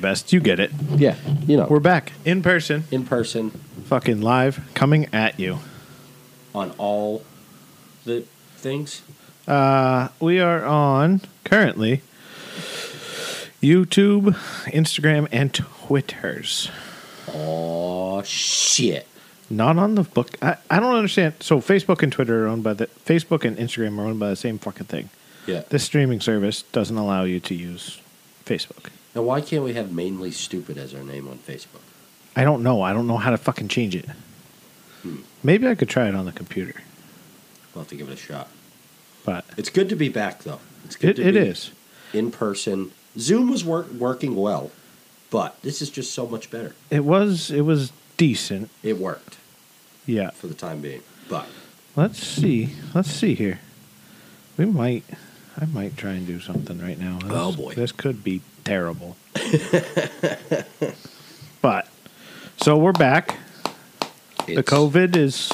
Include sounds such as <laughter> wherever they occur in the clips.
best. You get it. Yeah, you know, We're back in person, in person fucking live, coming at you. on all the things. Uh, we are on currently YouTube, Instagram, and Twitters. Oh shit! Not on the book. I, I don't understand. So Facebook and Twitter are owned by the Facebook and Instagram are owned by the same fucking thing. Yeah. This streaming service doesn't allow you to use Facebook. Now, why can't we have Mainely Stoopid as our name on Facebook? I don't know. I don't know how to fucking change it. Hmm. Maybe I could try it on the computer, We'll have to give it a shot. but It's good to be back, though. It's good it, to it be is. in person. Zoom was work, working well, but this is just so much better. It was. It was decent. It worked Yeah. for the time being, but Let's see. Let's see here. We might. I might try and do something right now. Oh, this, Oh, boy. this could be terrible. but so we're back. The it's- COVID is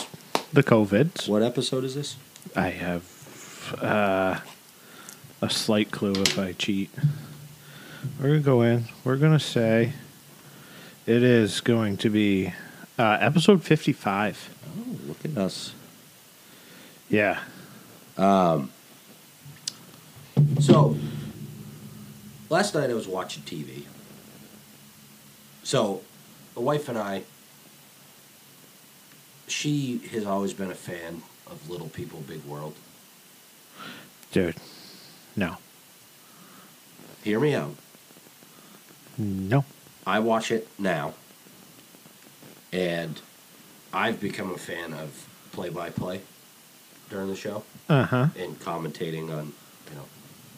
the COVID. What episode is this? I have uh, a slight clue if I cheat. We're gonna go in. We're gonna say it is going to be uh, episode fifty-five. Oh, look at us. Yeah. So, last night I was watching TV. So, the wife and I, she has always been a fan of Little People, Big World. Dude. No. Hear me out. No. I watch it now, and I've become a fan of play by play during the show Uh huh. and commentating on, you know,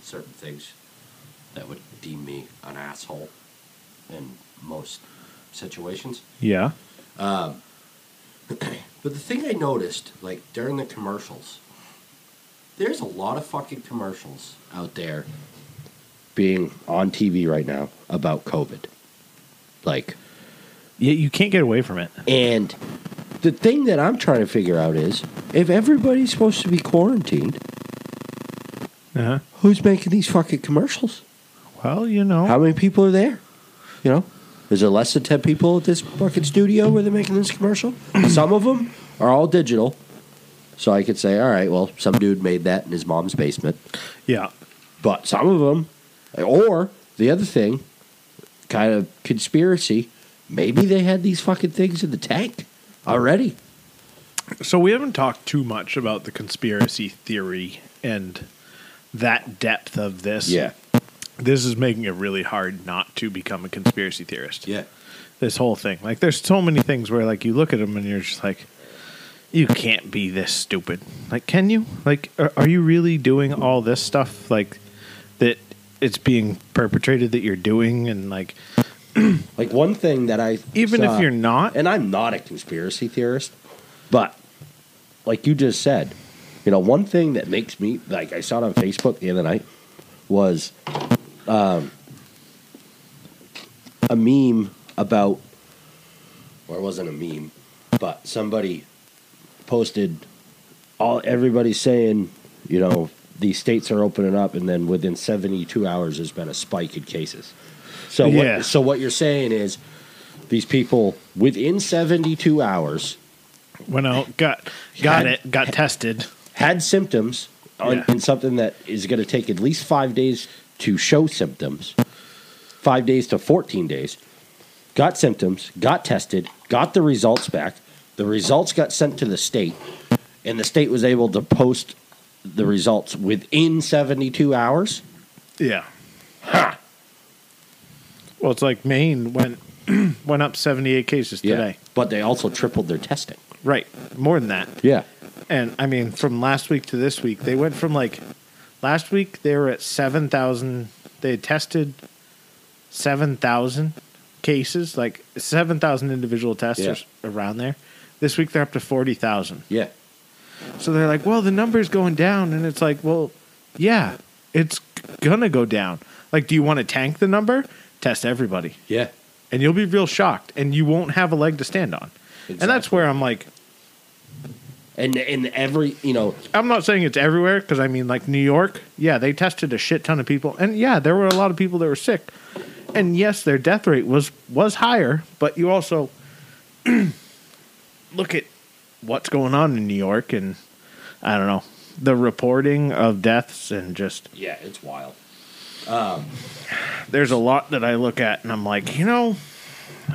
certain things that would deem me an asshole in most situations. Yeah. <clears throat> But the thing I noticed, like during the commercials, there's a lot of fucking commercials out there being on TV right now about COVID. Like, Yeah, you can't get away from it. and the thing that I'm trying to figure out is if everybody's supposed to be quarantined, Uh huh. who's making these fucking commercials? Well, you know. How many people are there? You know, is there less than 10 people at this fucking studio where they're making this commercial? <clears throat> some of them are all digital. So I could say, all right, well, some dude made that in his mom's basement. yeah. But some of them, or the other thing, kind of conspiracy, maybe they had these fucking things in the tank already. So we haven't talked too much about the conspiracy theory and that depth of this. This is making it really hard not to become a conspiracy theorist. Yeah. This whole thing. Like, there's so many things where, like, you look at them and you're just like, you can't be this stupid. Like, can you? Like, are, are you really doing all this stuff? Like, that it's being perpetrated that you're doing and, like, <clears throat> Like one thing that I even saw- if you're not, and I'm not a conspiracy theorist, but like you just said, you know, one thing that makes me like I saw it on Facebook the other night was um, a meme about, or it wasn't a meme, but somebody posted all everybody's saying, you know, these states are opening up, and then within 72 hours, there's been a spike in cases. So Yeah. what, so what you're saying is these people within 72 hours went out, got, got Had- it, got tested. had symptoms on, Yeah. something that is going to take at least five days to show symptoms, five days to 14 days, got symptoms, got tested, got the results back. The results got sent to the state, and the state was able to post the results within 72 hours. Yeah. Ha! Well, it's like Maine went <clears throat> went up 78 cases today. But they also tripled their testing. Right. More than that. Yeah. And I mean, from last week to this week, they went from like last week they were at 7,000. They had tested 7,000 cases, like 7,000 individual tests Yeah. around there. This week they're up to 40,000. Yeah. So they're like, well, the number's going down. And it's like, well, yeah, it's going to go down. Like, do you want to tank the number? Test everybody. Yeah. and you'll be real shocked, and you won't have a leg to stand on. And that's where I'm like, And and every you know I'm not saying it's everywhere because I mean, like New York, yeah, they tested a shit ton of people, and yeah, there were a lot of people that were sick, and yes, their death rate was was higher, but you also <clears throat> look at what's going on in New York, and I don't know the reporting of deaths and just yeah, it's wild. Um, there's a lot that I look at, and I'm like, you know,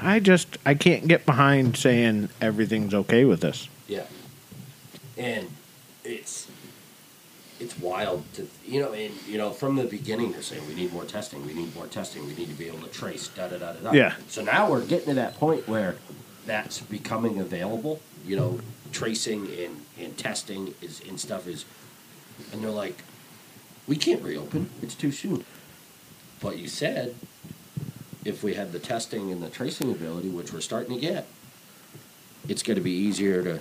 I just I can't get behind saying everything's okay with this. Yeah. And it's it's wild to you know, and you know, from the beginning they're saying we need more testing, we need more testing, we need to be able to trace, da da da da. Yeah. So now we're getting to that point where that's becoming available. You know, tracing and, and testing is and stuff is and they're like, We can't reopen, it's too soon. But you said if we had the testing and the tracing ability, which we're starting to get, it's going to be easier to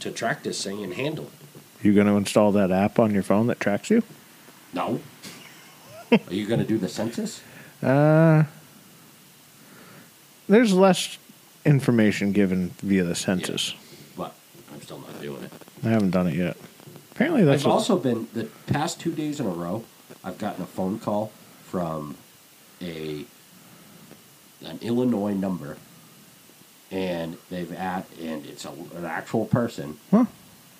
to track this thing and handle it. You going to install that app on your phone that tracks you? No. Are you going to do the census? Uh, there's less information given via the census. But I'm still not doing it. I haven't done it yet. Apparently, that's I've also been the past two days in a row. I've gotten a phone call from a an Illinois number, and they've at and it's a, an actual person, huh,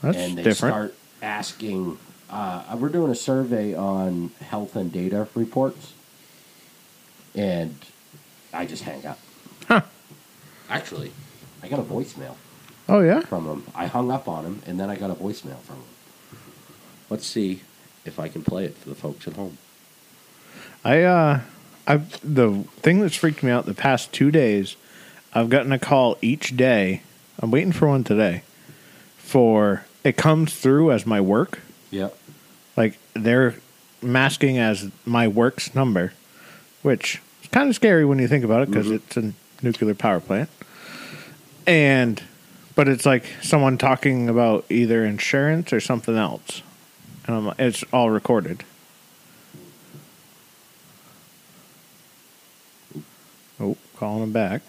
that's and they different. start asking. Uh, we're doing a survey on health and data reports, and I just hang up. Huh. Actually, I got a voicemail oh yeah, from him. I hung up on him, and then I got a voicemail from him. Let's see if I can play it for the folks at home. I uh, I've the thing that's freaked me out the past two days. I've gotten a call each day. I'm waiting for one today. For it comes through as my work, Yeah. like they're masking as my work's number, which is kind of scary when you think about it because Mhm. it's a nuclear power plant. And, but it's like someone talking about either insurance or something else, and I'm, like- it's all recorded. Oh, calling him back.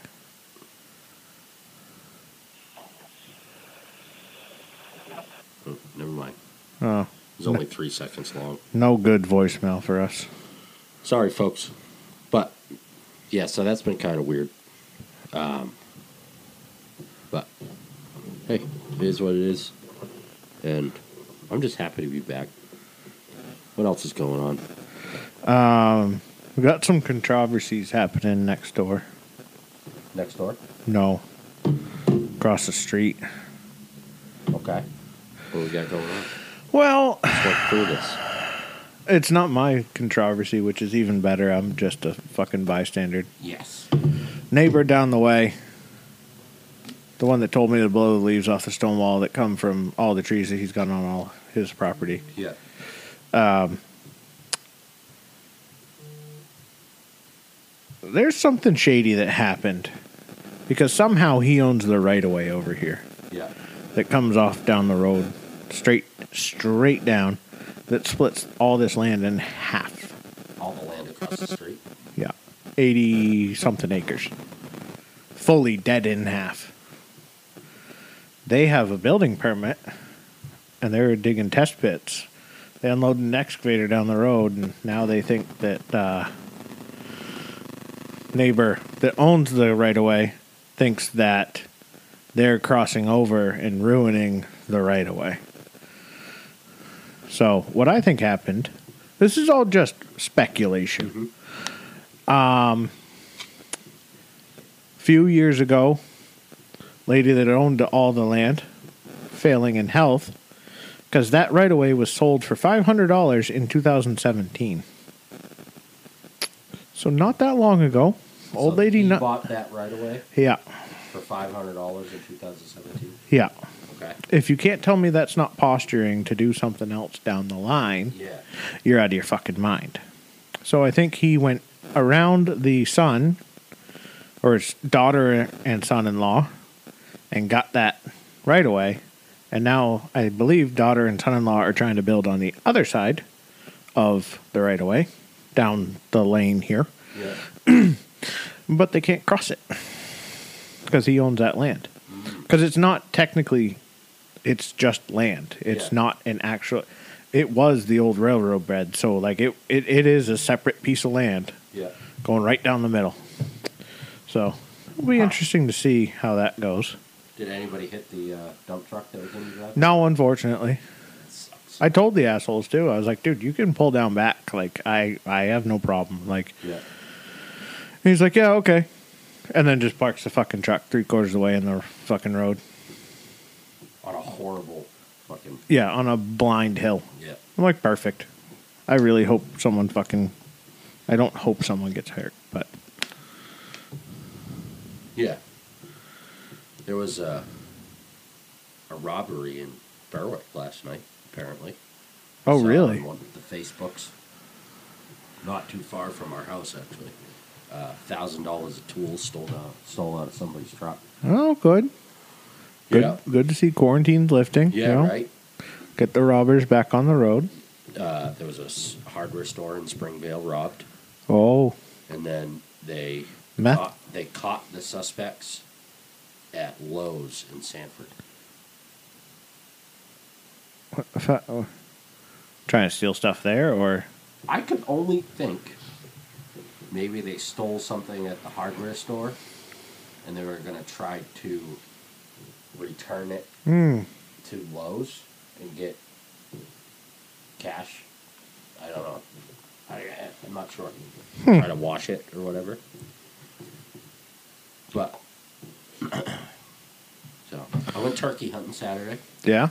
Oh, never mind. Oh, It was only three seconds long. no good voicemail for us. Sorry, folks. But, yeah, so that's been kind of weird. Um, but, hey, it is what it is. And I'm just happy to be back. What else is going on? Um, we got some controversies happening next door. Next door? No, across the street. Okay. What we got going on? Well, Let's work through this. it's not my controversy, which is even better. I'm just a fucking bystander. Yes. Neighbor down the way, the one that told me to blow the leaves off the stone wall that come from all the trees that he's got on all his property. Yeah. Um, There's something shady that happened because somehow he owns the right of way over here Yeah. that comes off down the road, straight straight down, that splits all this land in half. All the land across the street. Yeah. 80 something acres. Fully dead in half. They have a building permit and they're digging test pits. They unloaded an excavator down the road and now they think that uh, neighbor that owns the right of way thinks that they're crossing over and ruining the right of way. So, what I think happened, this is all just speculation Um few years ago, lady that owned all the land, failing in health, because that right away was sold for five hundred dollars in two thousand seventeen. So not that long ago, old lady. Not, bought that right away yeah, for five hundred dollars in 2017. yeah. Okay. If you can't tell me that's not posturing to do something else down the line, Yeah. you're out of your fucking mind. So I think he went around the son or his daughter and son in law and got that right away. And now I believe daughter and son in law are trying to build on the other side of the right of way down the lane here. Yeah. <clears throat> but they can't cross it because he owns that land. Because it's not technically, it's just land. It's Yeah. not an actual. It was the old railroad bed, so like it, it, it is a separate piece of land Yeah. going right down the middle. So it'll be interesting to see how that goes. Did anybody hit the uh, dump truck that was in the drive? No, unfortunately, I told the assholes too. I was like, dude, you can pull down back. Like I, I have no problem. Like yeah. he's like, yeah, okay, and then just parks the fucking truck three quarters of the way in the fucking road. On a horrible fucking. Yeah, on a blind hill. Yeah. I'm like, perfect. I really hope someone fucking. I don't hope someone gets hurt, but Yeah. There was a, a robbery in Berwick last night, apparently. oh really? On one of the Facebooks. Not too far from our house, actually. Uh, thousand dollars of tools stole out, stole out of somebody's truck. Oh, good. Good. Yeah. Good to see quarantine's lifting. Yeah, you know? right. Get the robbers back on the road. Uh, there was a s- hardware store in Springvale robbed, Oh, and then they caught, they caught the suspects at Lowe's in Sanford. what the oh. Trying to steal stuff there, or I could only think maybe they stole something at the hardware store and they were going to try to return it hmm, to Lowe's and get cash. I don't know. I, I'm not sure. Try to wash it or whatever. But, <clears throat> so, I went turkey hunting Saturday. yeah,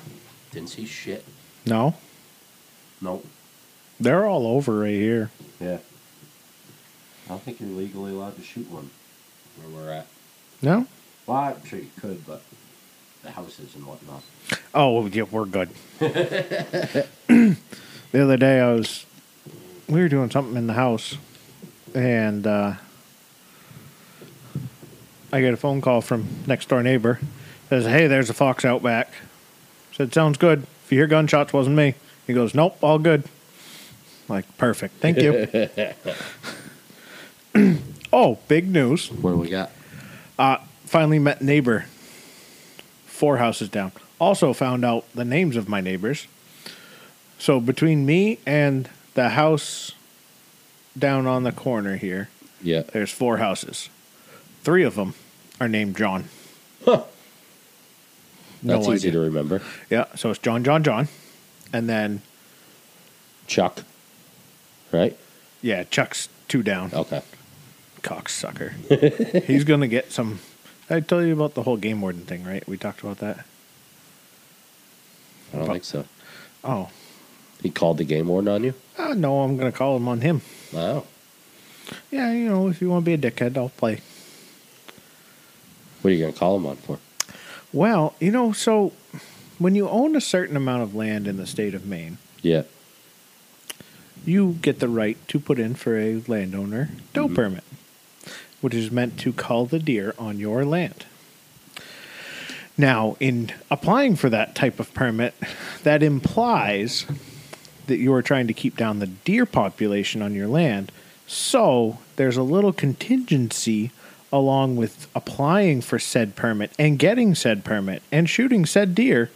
Didn't see shit. no, Nope. they're all over right here. Yeah. I don't think you're legally allowed to shoot one where we're at. No. Well, I'm sure you could, but the houses and whatnot. Oh, yeah, we're good. <laughs> the other day, I was we were doing something in the house, and uh, I get a phone call from next door neighbor. Says, "Hey, there's a fox out back." Said, "Sounds good. If you hear gunshots, wasn't me." He goes, "Nope, all good." Like, perfect. Thank you. <laughs> <clears throat> oh, big news. What do we got? Uh, finally met neighbor four houses down. Also found out the names of my neighbors. So between me and the house down on the corner here, Yeah. there's four houses. Three of them are named John. Huh. No That's easy idea. to remember. Yeah, so it's John, John, John, and then Chuck. Right? yeah, Chuck's two down. Okay. Cocksucker. <laughs> He's gonna get some. I tell you about the whole game warden thing, right? We talked about that. I don't think so. Oh, He called the game warden on you? uh, no, I'm gonna call him on him. Wow. Yeah, you know, if you want to be a dickhead, I'll play. What are you going to call him on for? Well, you know, so when you own a certain amount of land in the state of Maine, Yeah. you get the right to put in for a landowner doe permit, which is meant to cull the deer on your land. Now, in applying for that type of permit, that implies that you are trying to keep down the deer population on your land. So there's a little contingency along with applying for said permit and getting said permit and shooting said deer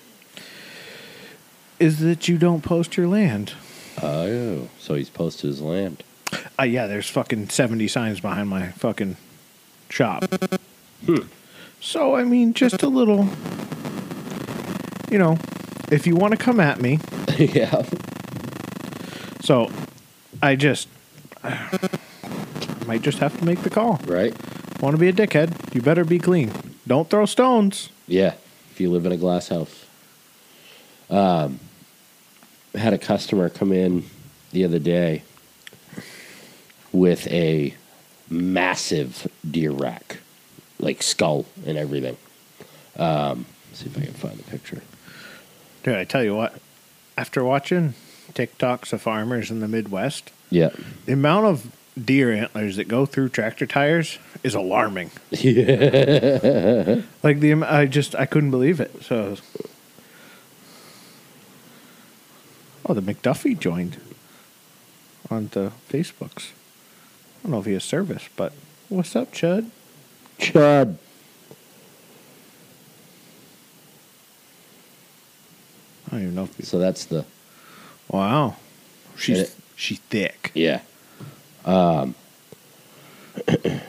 is that you don't post your land. Oh, so he's posted his land. Uh, yeah, there's fucking 70 signs behind my fucking shop. So, I mean, just a little, you know, if you want to come at me. <laughs> yeah. So, I just, I might just have to make the call. Right? Want to be a dickhead? You better be clean. Don't throw stones. Yeah. If you live in a glass house. Um, I had a customer come in the other day with a massive deer rack, like skull and everything. Um, see if I can find the picture. Dude, I tell you what, after watching TikToks of farmers in the Midwest, Yeah. the amount of deer antlers that go through tractor tires is alarming. Yeah. <laughs> Like the, I just I couldn't believe it. So, oh, the McDuffie joined on the Facebooks. I don't know if he has service, but What's up, Chud? Chud. I don't even know if So that's the Wow. She's it- she's thick. yeah. Um, I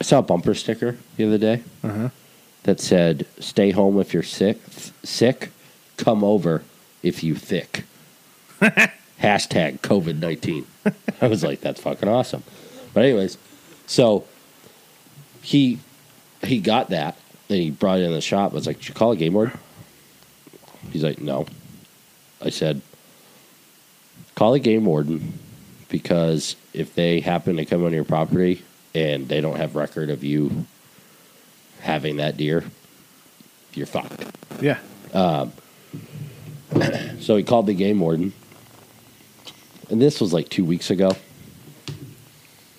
saw a bumper sticker the other day Uh-huh. that said, "Stay home if you're sick. Sick, come over if you thick." <laughs> Hashtag COVID nineteen. I was like, "That's fucking awesome." But anyways, so he he got that and he brought it in the shop. I was like, "Did you call a game board?" He's like, "No." I said, "Call a game warden because if they happen to come on your property and they don't have record of you having that deer, you're fucked." Yeah. Um, <clears throat> so he called the game warden, and this was like two weeks ago.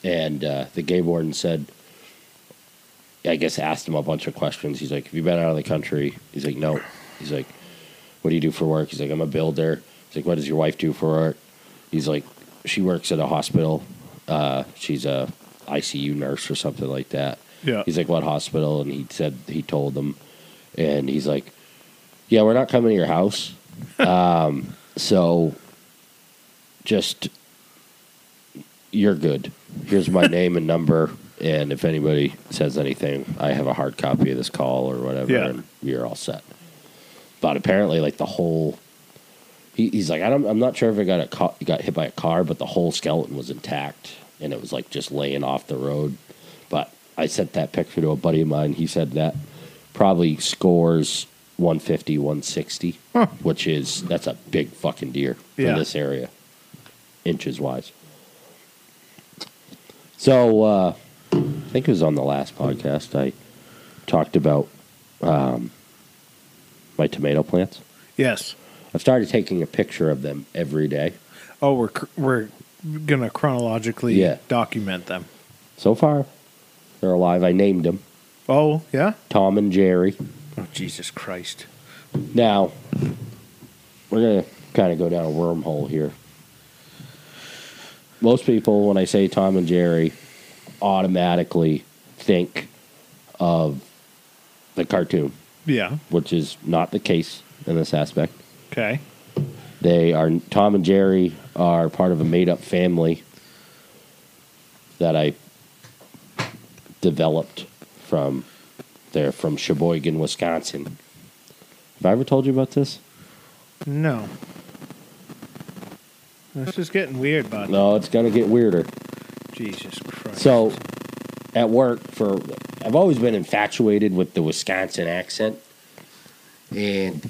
And uh, the game warden said, I guess asked him a bunch of questions. He's like, "Have you been out of the country?" He's like, "No." He's like, "What do you do for work?" He's like, "I'm a builder." He's like, "What does your wife do for work?" He's like, "She works at a hospital. Uh, she's a ICU nurse or something like that." Yeah. He's like, "What hospital?" And he said he told them, and he's like, "Yeah, we're not coming to your house. <laughs> um, so just you're good. Here's my <laughs> name and number, and if anybody says anything, I have a hard copy of this call or whatever, Yeah. and you're all set." But apparently, like the whole. He, he's like, I don't, I'm not sure if it got a ca- got hit by a car, but the whole skeleton was intact, and it was like just laying off the road. But I sent that picture to a buddy of mine. He said that probably scores 150, 160, Huh. which is that's a big fucking deer for Yeah. this area, inches wise. So uh, I think it was on the last podcast I talked about um, my tomato plants. Yes. I've started taking a picture of them every day. Oh, we're we're gonna chronologically Yeah. document them. So far, they're alive. I named them Oh yeah. Tom and Jerry. Oh Jesus Christ. Now, we're going to kind of go down a wormhole here. Most people, when I say Tom and Jerry, automatically think of the cartoon, Yeah. which is not the case in this aspect. Okay. They are Tom and Jerry are part of a made-up family that I developed from they're from Sheboygan, Wisconsin. Have I ever told you about this? No. This is getting weird, bud. No, it's gonna get weirder. Jesus Christ. So, at work, for I've always been infatuated with the Wisconsin accent, and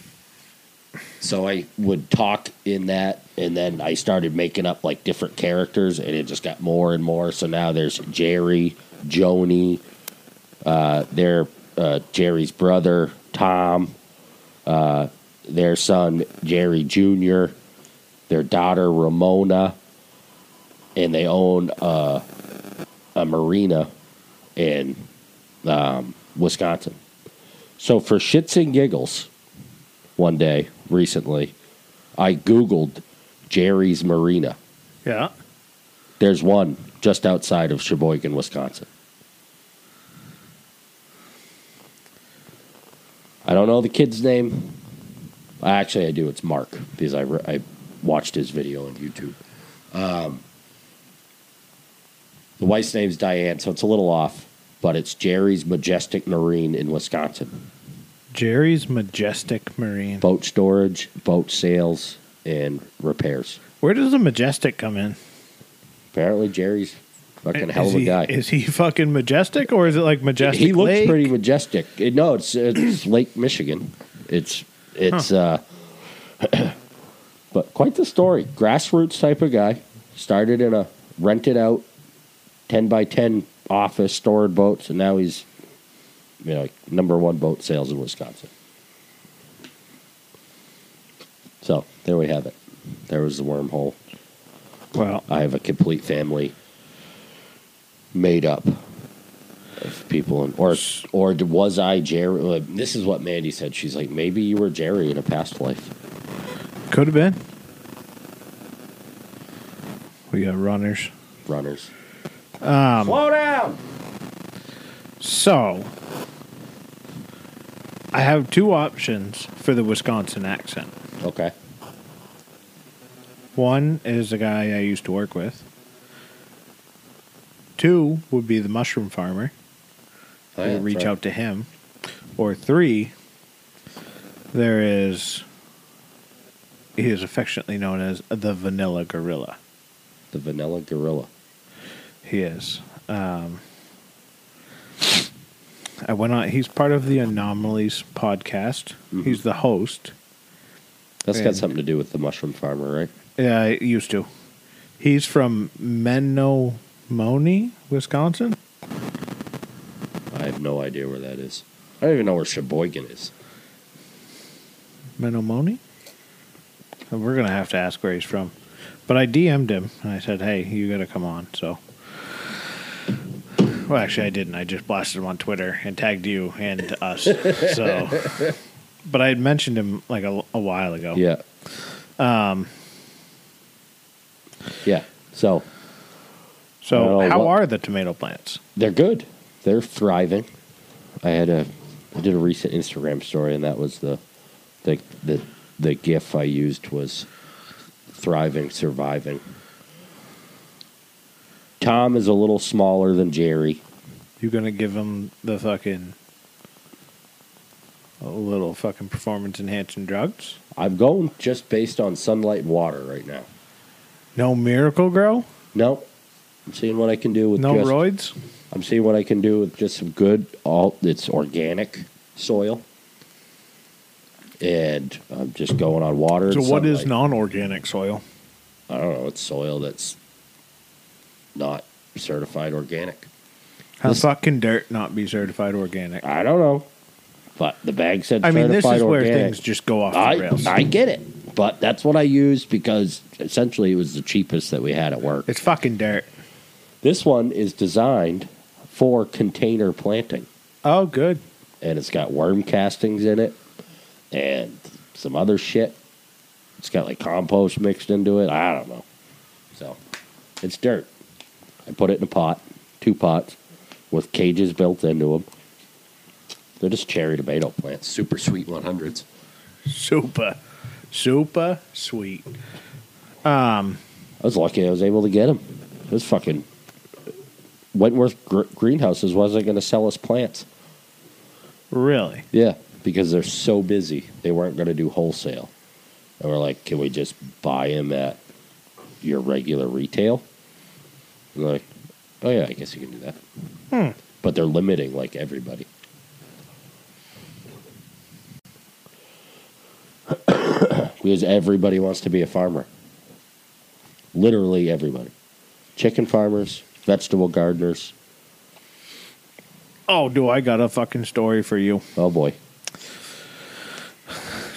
so I would talk in that, and then I started making up like different characters, and it just got more and more. So now there's Jerry, Joni, uh, their uh, Jerry's brother Tom, uh, their son Jerry Jr., their daughter Ramona, and they own uh, a marina in um, Wisconsin. So for shits and giggles, one day recently, I Googled Jerry's Marina. yeah. There's one just outside of Sheboygan, Wisconsin. I don't know the kid's name. Actually, I do. It's Mark because I, re- I watched his video on YouTube. Um, the wife's name's Diane, so it's a little off, but it's Jerry's Majestic Marine in Wisconsin. Jerry's Majestic Marine. Boat storage, boat sales, and repairs. Where does the Majestic come in? Apparently, Jerry's fucking hell of a he, guy. Is he fucking majestic or is it like majestic? he looks Lake? pretty majestic. It- no, it's it's Lake Michigan. It's it's uh <clears throat> but quite the story. Grassroots type of guy. Started in a rented out ten by ten office, stored boats, and now he's you know like number one boat sales in Wisconsin. So there we have it. There was the wormhole. Well, I have a complete family made up of people, and or or was I Jerry? uh, This is what Mandy said. She's like, maybe you were Jerry in a past life. Could have been. We got runners. Runners. Um, Slow down. So, I have two options for the Wisconsin accent. Okay. One is a guy I used to work with. Two would be the mushroom farmer. Oh, I yeah, would reach right. out to him. Or three, there is. He is affectionately known as the Vanilla Gorilla. The Vanilla Gorilla. He is. Um, I went on. He's part of the Anomalies podcast. Mhm. He's the host. That's And- got something to do with the mushroom farmer, right? Yeah, I used to. He's from Menomonee, Wisconsin. I have no idea where that is. I don't even know where Sheboygan is. Menomonee? We're gonna have to ask where he's from. But I DM'd him and I said, "Hey, you got to come on." So, well, actually, I didn't. I just blasted him on Twitter and tagged you and us. so, <laughs> but I had mentioned him like a, a while ago. Yeah. Um. Yeah. So So, how are the tomato plants? they're good. They're thriving. I had a I did a recent Instagram story, and that was the the the the GIF I used was thriving, surviving. Tom is a little smaller than Jerry. You're gonna give him the fucking a little fucking performance enhancing drugs? I'm going just based on sunlight and water right now. No Miracle-Gro? No, I'm seeing what I can do with No just, roids? I'm seeing what I can do with just some good all it's organic soil. And I'm just going on water. So what is non-organic soil? I don't know. It's soil that's not certified organic. How This- fucking dirt not be certified organic? I don't know, but the bag said I mean, this is where things just go off the I rails. I get it, but that's what I used because essentially it was the cheapest that we had at work. it's fucking dirt. This one is designed for container planting, Oh, good. and it's got worm castings in it and some other shit. It's got like compost mixed into it. I don't know. So it's dirt. I put it in a pot, two pots, with cages built into them. They're just cherry tomato plants, super sweet 100s. Super, super sweet. Um, I was lucky I was able to get them. It was fucking Wentworth Gr- Greenhouses wasn't going to sell us plants. Really? Yeah, because they're so busy, they weren't going to do wholesale. And we're like, can we just buy them at your regular retail? And they're like, oh yeah, I guess you can do that. Hmm. But they're limiting like everybody. <coughs> because everybody wants to be a farmer. Literally everybody. Chicken farmers, vegetable gardeners. Oh, do I got a fucking story for you? Oh boy.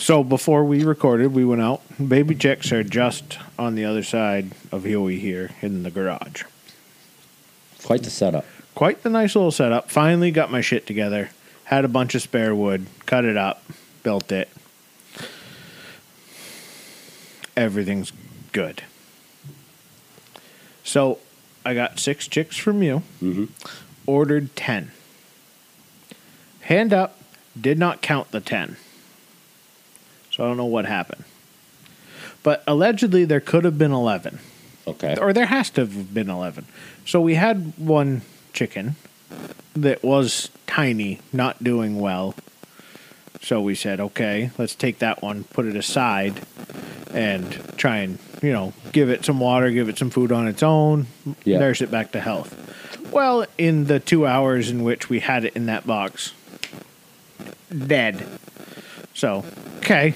So before we recorded, we went out. Baby chicks are just on the other side of Huey here in the garage. Quite the setup. Quite the nice little setup. Finally got my shit together. Had a bunch of spare wood, cut it up, built it. Everything's good. So I got six chicks from you. Mhm. Ordered 10. Hand up, did not count the 10. So I don't know what happened. But allegedly there could have been 11 Okay. or there has to have been 11. So we had one chicken that was tiny, not doing well. So we said, okay, let's take that one, put it aside, and try and, you know, give it some water, give it some food on its own, Yeah. nurse it back to health. Well, in the two hours in which we had it in that box, dead. So, okay.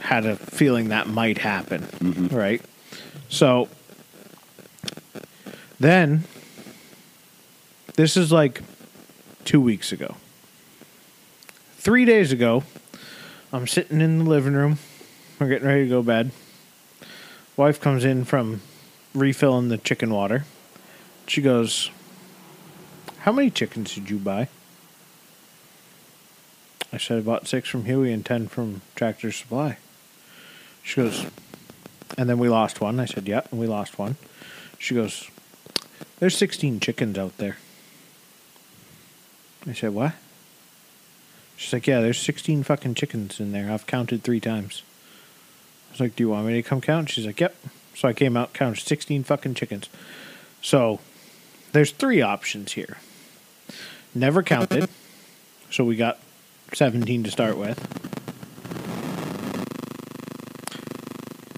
Had a feeling that might happen, mm-hmm. right? So then, this is like two weeks ago. Three days ago, I'm sitting in the living room. We're getting ready to go bed. Wife comes in from refilling the chicken water. She goes, How many chickens did you buy? I said, I bought six from Huey and ten from Tractor Supply. She goes, and then we lost one. I said, Yep, and we lost one. She goes, There's 16 chickens out there. I said, What? She's like, Yeah, there's 16 fucking chickens in there. I've counted three times. I was like, Do you want me to come count? She's like, Yep. So I came out, counted 16 fucking chickens. So there's three options here. Never counted. so we got 17 to start with.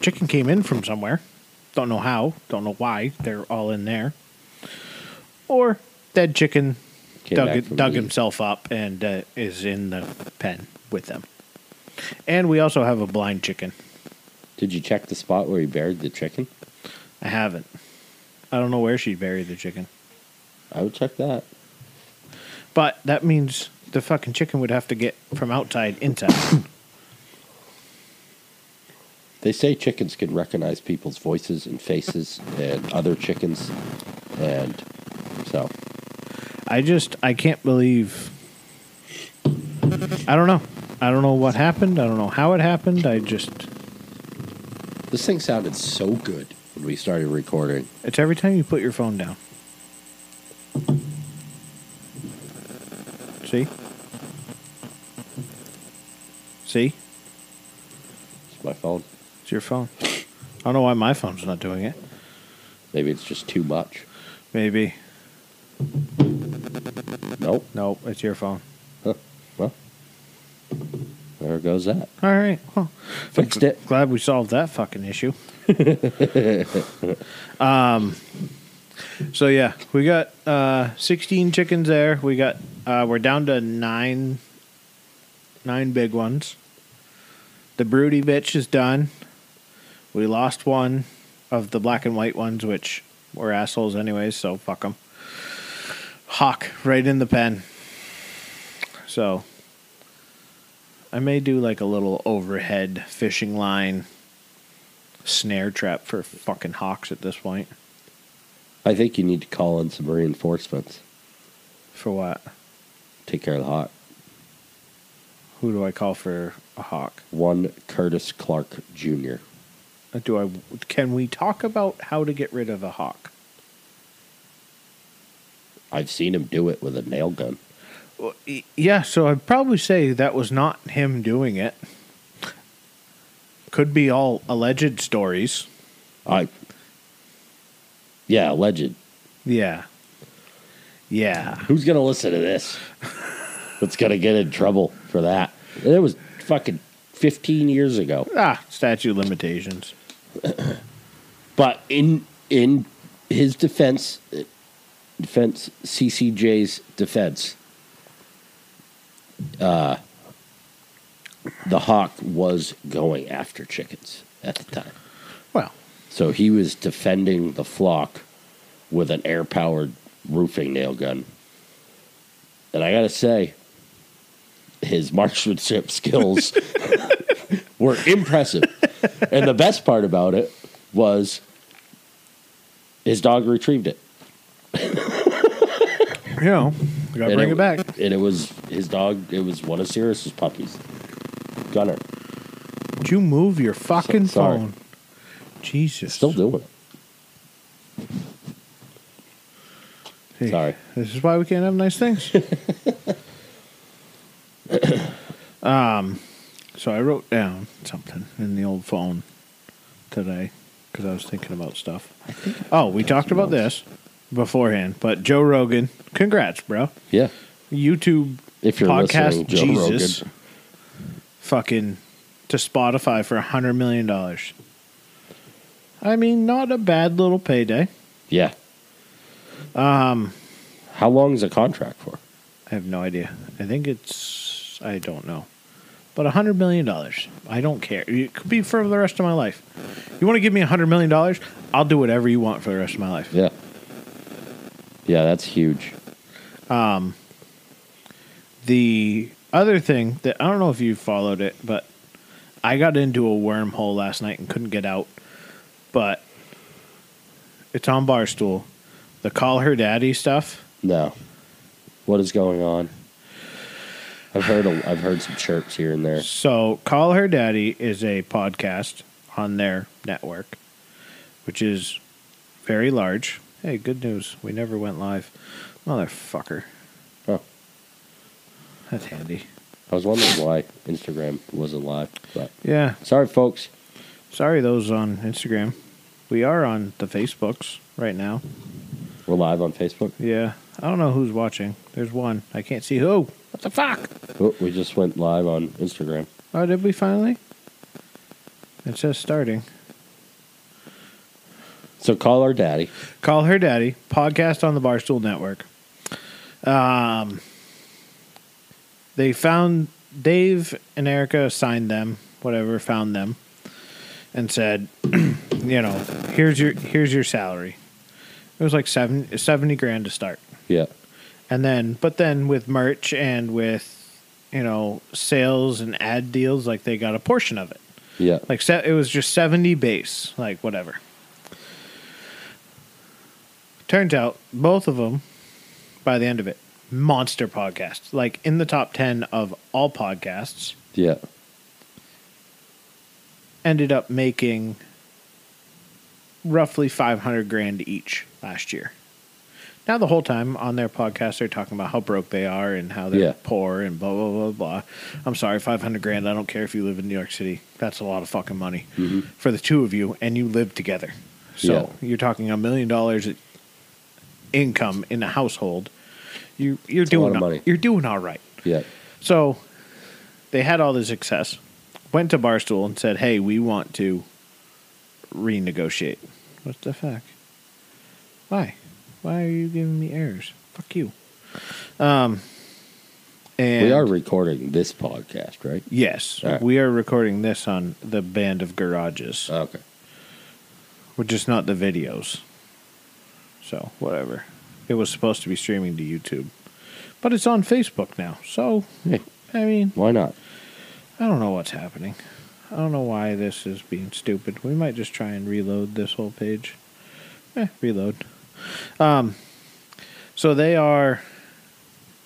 Chicken came in from somewhere. Don't know how. Don't know why. They're all in there. Or dead chicken Came dug, back it, from dug himself up and uh, is in the pen with them. And we also have a blind chicken. Did you check the spot where he buried the chicken? I haven't. I don't know where she buried the chicken. I would check that. But that means the fucking chicken would have to get from outside inside. <coughs> They say chickens can recognize people's voices and faces and other chickens. And so, I just I can't believe I don't know. I don't know what happened. I don't know how it happened. I just this thing sounded so good when we started recording. it's every time you put your phone down. See? See? It's my phone. It's your phone. I don't know why my phone's not doing it. Maybe it's just too much. Maybe. Nope. Nope, it's your phone. Huh. Well, there goes that. All right. Well, Fixed it. glad we solved that fucking issue. <laughs> um, so yeah, we got uh, 16 chickens there. We got uh, we're down to nine nine big ones. The broody bitch is done. We lost one of the black and white ones, which were assholes anyways. So fuck them. Hawk right in the pen. So I may do like a little overhead fishing line snare trap for fucking hawks at this point. I think you need to call in some reinforcements. For what? Take care of the hawk. Who do I call for a hawk? One Curtis Clark Jr. Uh, Do I? Can we talk about how to get rid of a hawk? I've seen him do it with a nail gun. Well, yeah, so I'd probably say that was not him doing it. Could be all alleged stories. I. Yeah, alleged. Yeah. Yeah. Who's gonna listen to this? That's gonna get in trouble for that. It was fucking fifteen years ago. Ah, statute limitations. <clears throat> But in in his defense, defense CCJ's defense, uh, the hawk was going after chickens at the time. Well, So he was defending the flock with an air powered roofing nail gun. And I got to say, his marksmanship skills <laughs> were impressive. And the best part about it was his dog retrieved it. <laughs> you know, gotta And bring it back. And it was his dog, it was one of Sirius's puppies. Gunner. Would you move your fucking So- phone? Jesus. Still doing it. Hey, Sorry. This is why we can't have nice things. <laughs> <coughs> um, so I wrote down something in the old phone today because I was thinking about stuff. Oh, we talked about this beforehand, but Joe Rogan, congrats, bro. Yeah. YouTube If you're podcast Jesus, Rogan. fucking to Spotify for a hundred million dollars. I mean, not a bad little payday. Yeah. Um, how long is a contract for? I have no idea. I think it's I don't know. But a hundred million dollars. I don't care. It could be for the rest of my life. You want to give me a hundred million dollars? I'll do whatever you want for the rest of my life. Yeah. Yeah, that's huge. Um. The other thing that I don't know if you followed it, but I got into a wormhole last night and couldn't get out. But it's on Barstool. The call her daddy stuff. No. What is going on? I've heard a, I've heard some chirps here and there. So, Call Her Daddy is a podcast on their network, which is very large. Hey, good news. We never went live. Motherfucker. Oh. That's handy. I was wondering why Instagram wasn't live, but Yeah. sorry, folks. Sorry, those on Instagram. We are on the Facebooks right now. We're live on Facebook. Yeah. I don't know who's watching. There's one. I can't see who. What the fuck? Oh, we just went live on Instagram. Oh, did we finally? It says starting. So call our daddy. Call her daddy. Podcast on the Barstool Network. Um, they found Dave and Erika signed them, whatever, found them, and said, <clears throat> you know, here's your here's your salary. It was like seven, 70 grand to start. Yeah, And then, but then with merch and with, you know, sales and ad deals, like they got a portion of it. yeah, Like se- it was just 70 base, like whatever. Turns out both of them, by the end of it, monster podcasts. Like in the top 10 of all podcasts, yeah. ended up making roughly 500 grand each last year. Now, the whole time on their podcast, they're talking about how broke they are and how they're Yeah. poor and blah, blah, blah, blah. I'm sorry, 500 grand. I don't care if you live in New York City. That's a lot of fucking money mm-hmm. for the two of you, and you live together. So you're talking a million dollars income in a household. You, you're lot doing of all- money. You're doing all right. Yeah. So they had all this success, went to Barstool and said, hey, we want to renegotiate. What the fuck? Why? Why are you giving me errors? Fuck you. Um, and we are recording this podcast, right? Yes, right. we are recording this on the Band of Garages, Okay. which is not the videos. So whatever. It was supposed to be streaming to YouTube, but it's on Facebook now. So Hey, I mean, why not? I don't know what's happening. I don't know why this is being stupid. We might just try and reload this whole page. Eh, reload. Um, so they are.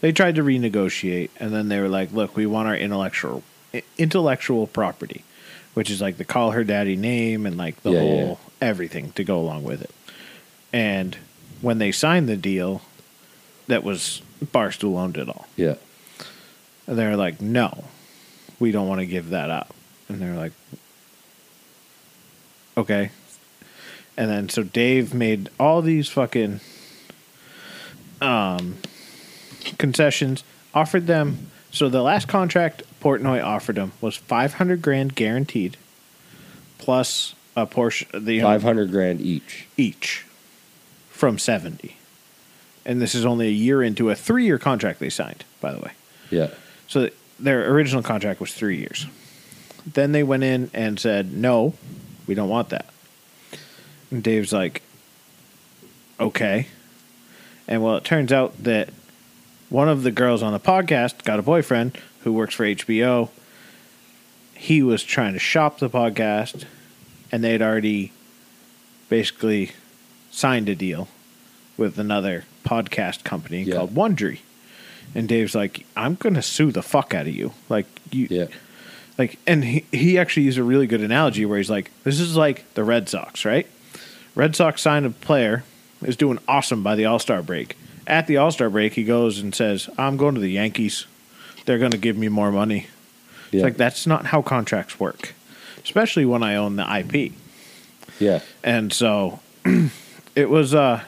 They tried to renegotiate, and then they were like, "Look, we want our intellectual intellectual property, which is like the call her daddy name and like the Yeah, yeah, whole everything to go along with it." And when they signed the deal, that was Barstool owned it all. Yeah. And they're like, no, we don't want to give that up. And they're like, okay. And then so Dave made all these fucking um, concessions, offered them. So the last contract Portnoy offered him was 500 grand guaranteed plus a portion, the Five hundred grand each. each from 70. And this is only a year into a three year contract they signed, by the way. Yeah. So their original contract was three years. Then they went in and said, no, we don't want that. And Dave's like, okay. And well, it turns out that one of the girls on the podcast got a boyfriend who works for HBO. He was trying to shop the podcast, and they'd already basically signed a deal with another podcast company Yeah. called Wondery. And Dave's like, I'm gonna sue the fuck out of you. Like you Yeah. like and he, he actually used a really good analogy where he's like, This is like the Red Sox, right? Red Sox sign a player is doing awesome by the All Star break. At the All Star break he goes and says, I'm going to the Yankees. They're gonna give me more money. Yeah. It's like that's not how contracts work. Especially when I own the IP. Yeah. And so <clears throat> it was uh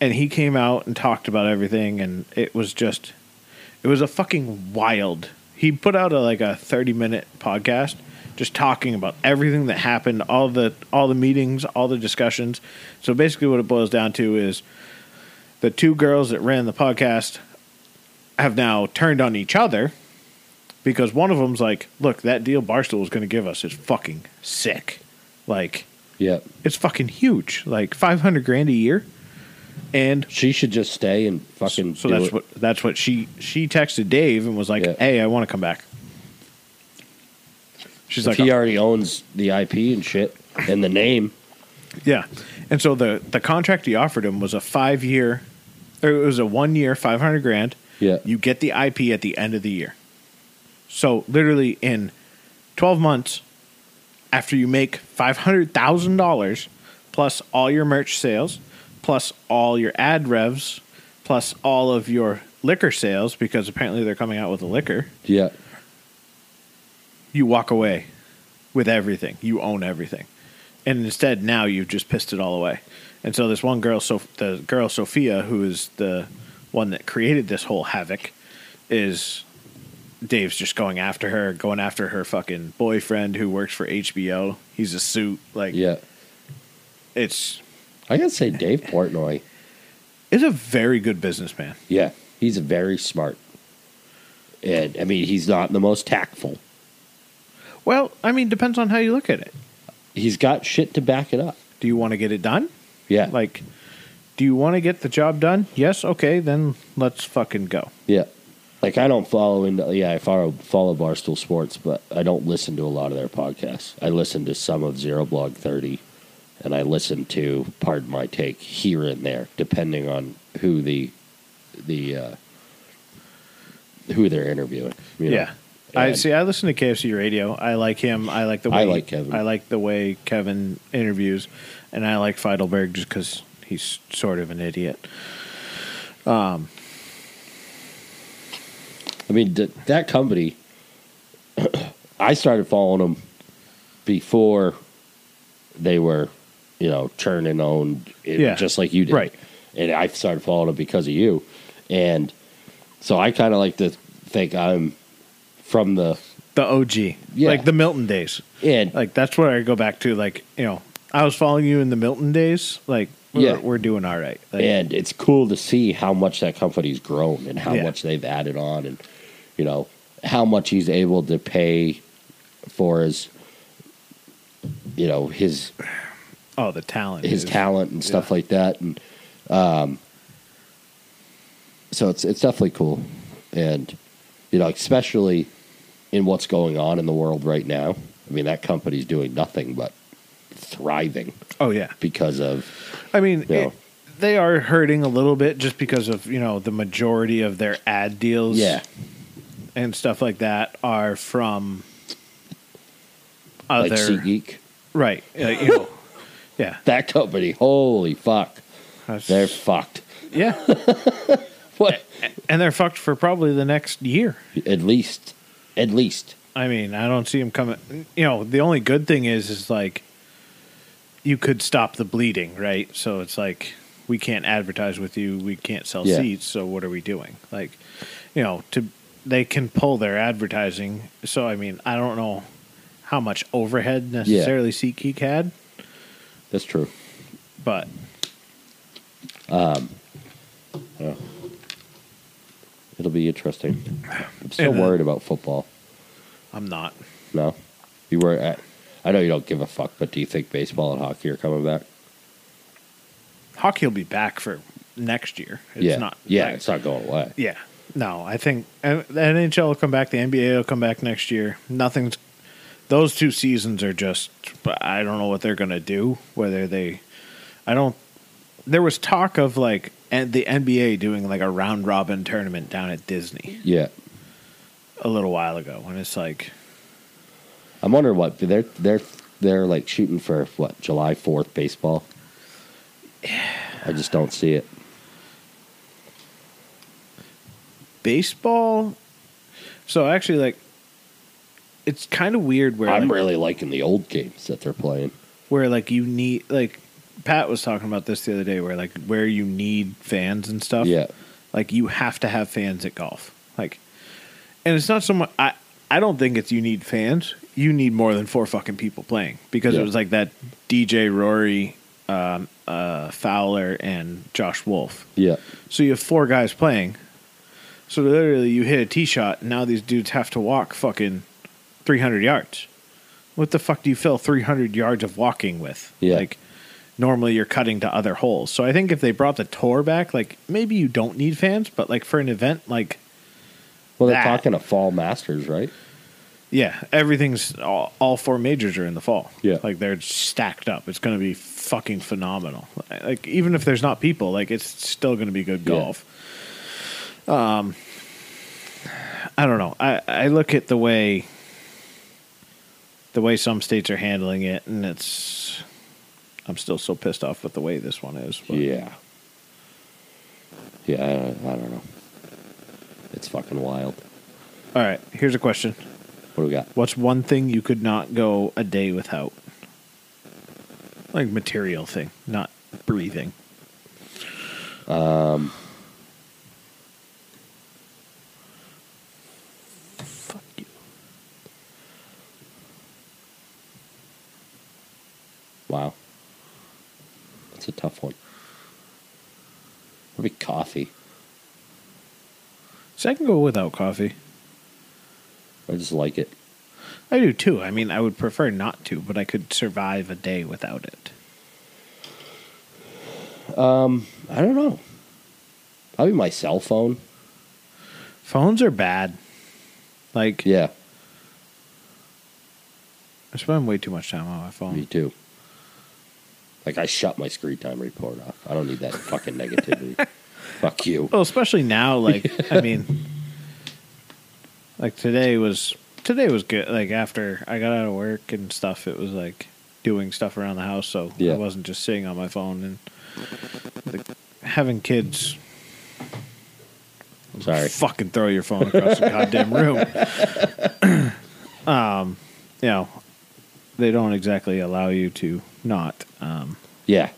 and he came out and talked about everything and it was just it was a fucking wild. He put out a like a 30 minute podcast just talking about everything that happened, all the all the meetings, all the discussions. So basically what it boils down to is the two girls that ran the podcast have now turned on each other because one of them's like, "Look, that deal Barstool is going to give us is fucking sick." Like Yeah. it's fucking huge. Like 500 grand a year. And She should just stay and fucking. so do that's it. what that's what she she texted Dave and was like, Yeah. "Hey, I want to come back." She's like, he "Oh, already owns the IP and shit and the name. "Yeah." And so the the contract he offered him was a 5 year or it was a 1 year 500 grand. Yeah. You get the IP at the end of the year. So literally in 12 months after you make $500,000 plus all your merch sales plus all your ad revs plus all of your liquor sales because apparently they're coming out with a liquor. Yeah. You walk away with everything. You own everything. And instead now you've just pissed it all away. And so this one girl so the girl Sofia who is the one that created this whole havoc is Dave's just going after her, going after her fucking boyfriend who works for HBO. He's a suit like Yeah. it's I gotta say, Dave Portnoy. is a very good businessman. Yeah, he's very smart, and I mean, he's not the most tactful. Well, I mean, depends on how you look at it. He's got shit to back it up. Do you want to get it done? Yeah, Like, do you want to get the job done? Yes. Okay, then let's fucking go. yeah. Like I don't follow into yeah, I follow follow Barstool Sports, but I don't listen to a lot of their podcasts. I listen to some of Zero Blog Thirty, and I listen to Pardon My Take here and there, depending on who the the uh, who they're interviewing. you know? Yeah. I see. I listen to KFC Radio. I like him. I like the way I like Kevin. I like the way Kevin interviews, and I like Feitelberg just because he's sort of an idiot. Um, I mean, th- that company, <clears throat> I started following them before they were, you know, churning on it- Yeah. just like you did. Right. And I started following them because of you. And so I kind of like to think I'm from the, The OG, Yeah. like the Milton days. and Like that's what I go back to. Like you know, I was following you in the Milton days. Like we're, Yeah. we're doing all right. Like, and it's cool to see how much that company's grown and how Yeah. much they've added on and, you know, how much he's able to pay for his, you know, his oh, the talent. his is- talent and stuff yeah. like that, and um, so it's it's definitely cool, and you know, especially in what's going on in the world right now. I mean, that company's doing nothing but thriving Oh yeah. because of I mean, Yeah. it- they are hurting a little bit just because of you know the majority of their ad deals. yeah, and stuff like that are from other like SeatGeek. right. uh, you know, <laughs> yeah, That company, holy fuck, that's- they're fucked. yeah, <laughs> What? and they're fucked for probably the next year. At least, at least, I mean, I don't see him coming. You know, the only good thing is, is like you could stop the bleeding, right? So it's like we can't advertise with you, we can't sell Yeah. seats. So what are we doing? Like, you know, to they can pull their advertising. So I mean, I don't know how much overhead necessarily SeatGeek had, that's true. but um, It'll be interesting. I'm still And, uh, worried about football. I'm not. No, you were. At, I know you don't give a fuck, but do you think baseball and hockey are coming back? Hockey will be back for next year. It's yeah, not. yeah, like- it's not going away. Yeah. No, I think uh, the NHL will come back. The NBA will come back next year. Nothing's. Those two seasons are just. But I don't know what they're going to do. Whether they, I don't. There was talk of like and the NBA doing like a round robin tournament down at Disney Yeah, a little while ago, and it's like, I'm wondering what they're they're they're like shooting for what July Fourth baseball. I just don't see it. baseball. So actually, like, it's kind of weird where I'm like, really liking the old games that they're playing. where like you need like Pat was talking about this the other day, where like where you need fans and stuff. Yeah, Like you have to have fans at golf. Like, and it's not so much. I I don't think it's you need fans. You need more than four fucking people playing because Yeah. it was like that DJ Rory, um, uh, Fowler, and Josh Wolf. yeah, So you have four guys playing. So literally, you hit a tee shot, and now these dudes have to walk fucking three hundred yards. What the fuck do you fill three hundred yards of walking with? Yeah. Like normally you're cutting to other holes. So I think if they brought the tour back, like maybe you don't need fans, but like for an event like Well, they're That. talking a fall Masters, right? yeah, everything's all, all four majors are in the fall. Yeah. like they're stacked up. It's going to be fucking phenomenal. Like even if there's not people, like it's still going to be good Yeah. golf. Um, I don't know. I I look at the way the way some states are handling it, and it's I'm still so pissed off with the way this one is. But Yeah. Yeah, I, I don't know. It's fucking wild. All right, here's a question. What do we got? What's one thing you could not go a day without? Like material thing, not breathing. Um fuck you. Wow. That's a tough one. Maybe coffee. So I can go without coffee. I just like it. I do too. I mean, I would prefer not to, but I could survive a day without it. Um, I don't know. Probably my cell phone. Phones are bad. Like, Yeah, I spend way too much time on my phone. me too. Like I shut my screen time report off. I don't need that fucking negativity. <laughs> Fuck you. Well, especially now, like I mean, like today was today was good. Like after I got out of work and stuff, it was like doing stuff around the house, so Yeah. I wasn't just sitting on my phone and having kids. Sorry. Fucking throw your phone across the goddamn room. <laughs> <clears throat> um, you know, they don't exactly allow you to not. Um, Yeah.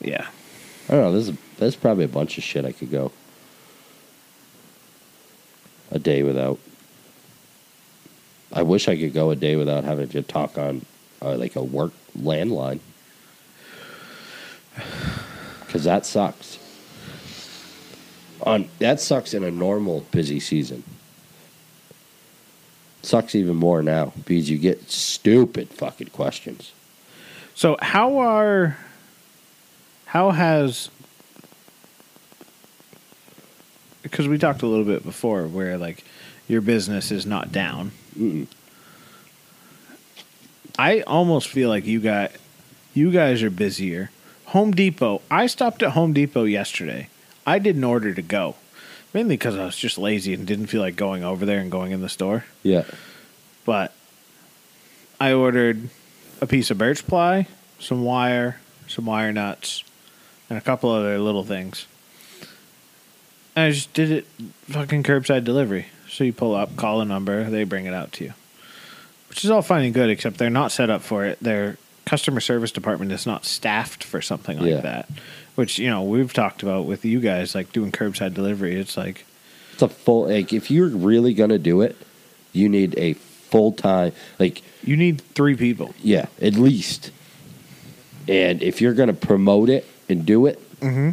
yeah. I don't know. There's a, there's probably a bunch of shit I could go a day without. I wish I could go a day without having to talk on uh, like a work landline because that sucks. On that sucks in a normal busy season. Sucks even more now because you get stupid fucking questions. So how are how has because we talked a little bit before where like your business is not down. Mm-mm. I almost feel like you got you guys are busier. Home Depot. I stopped at Home Depot yesterday. I didn't order to go. Mainly because I was just lazy and didn't feel like going over there and going in the store. Yeah. But I ordered a piece of birch ply, some wire, some wire nuts, and a couple other little things. And I just did it fucking curbside delivery. So you pull up, call a number, they bring it out to you. Which is all fine and good, except they're not set up for it. Their customer service department is not staffed for something like Yeah. that. Which, you know, we've talked about with you guys, like doing curbside delivery. It's like, It's a full like if you're really gonna do it, you need a full time like you need three people. yeah, at least. And if you're gonna promote it and do it, Mm-hmm.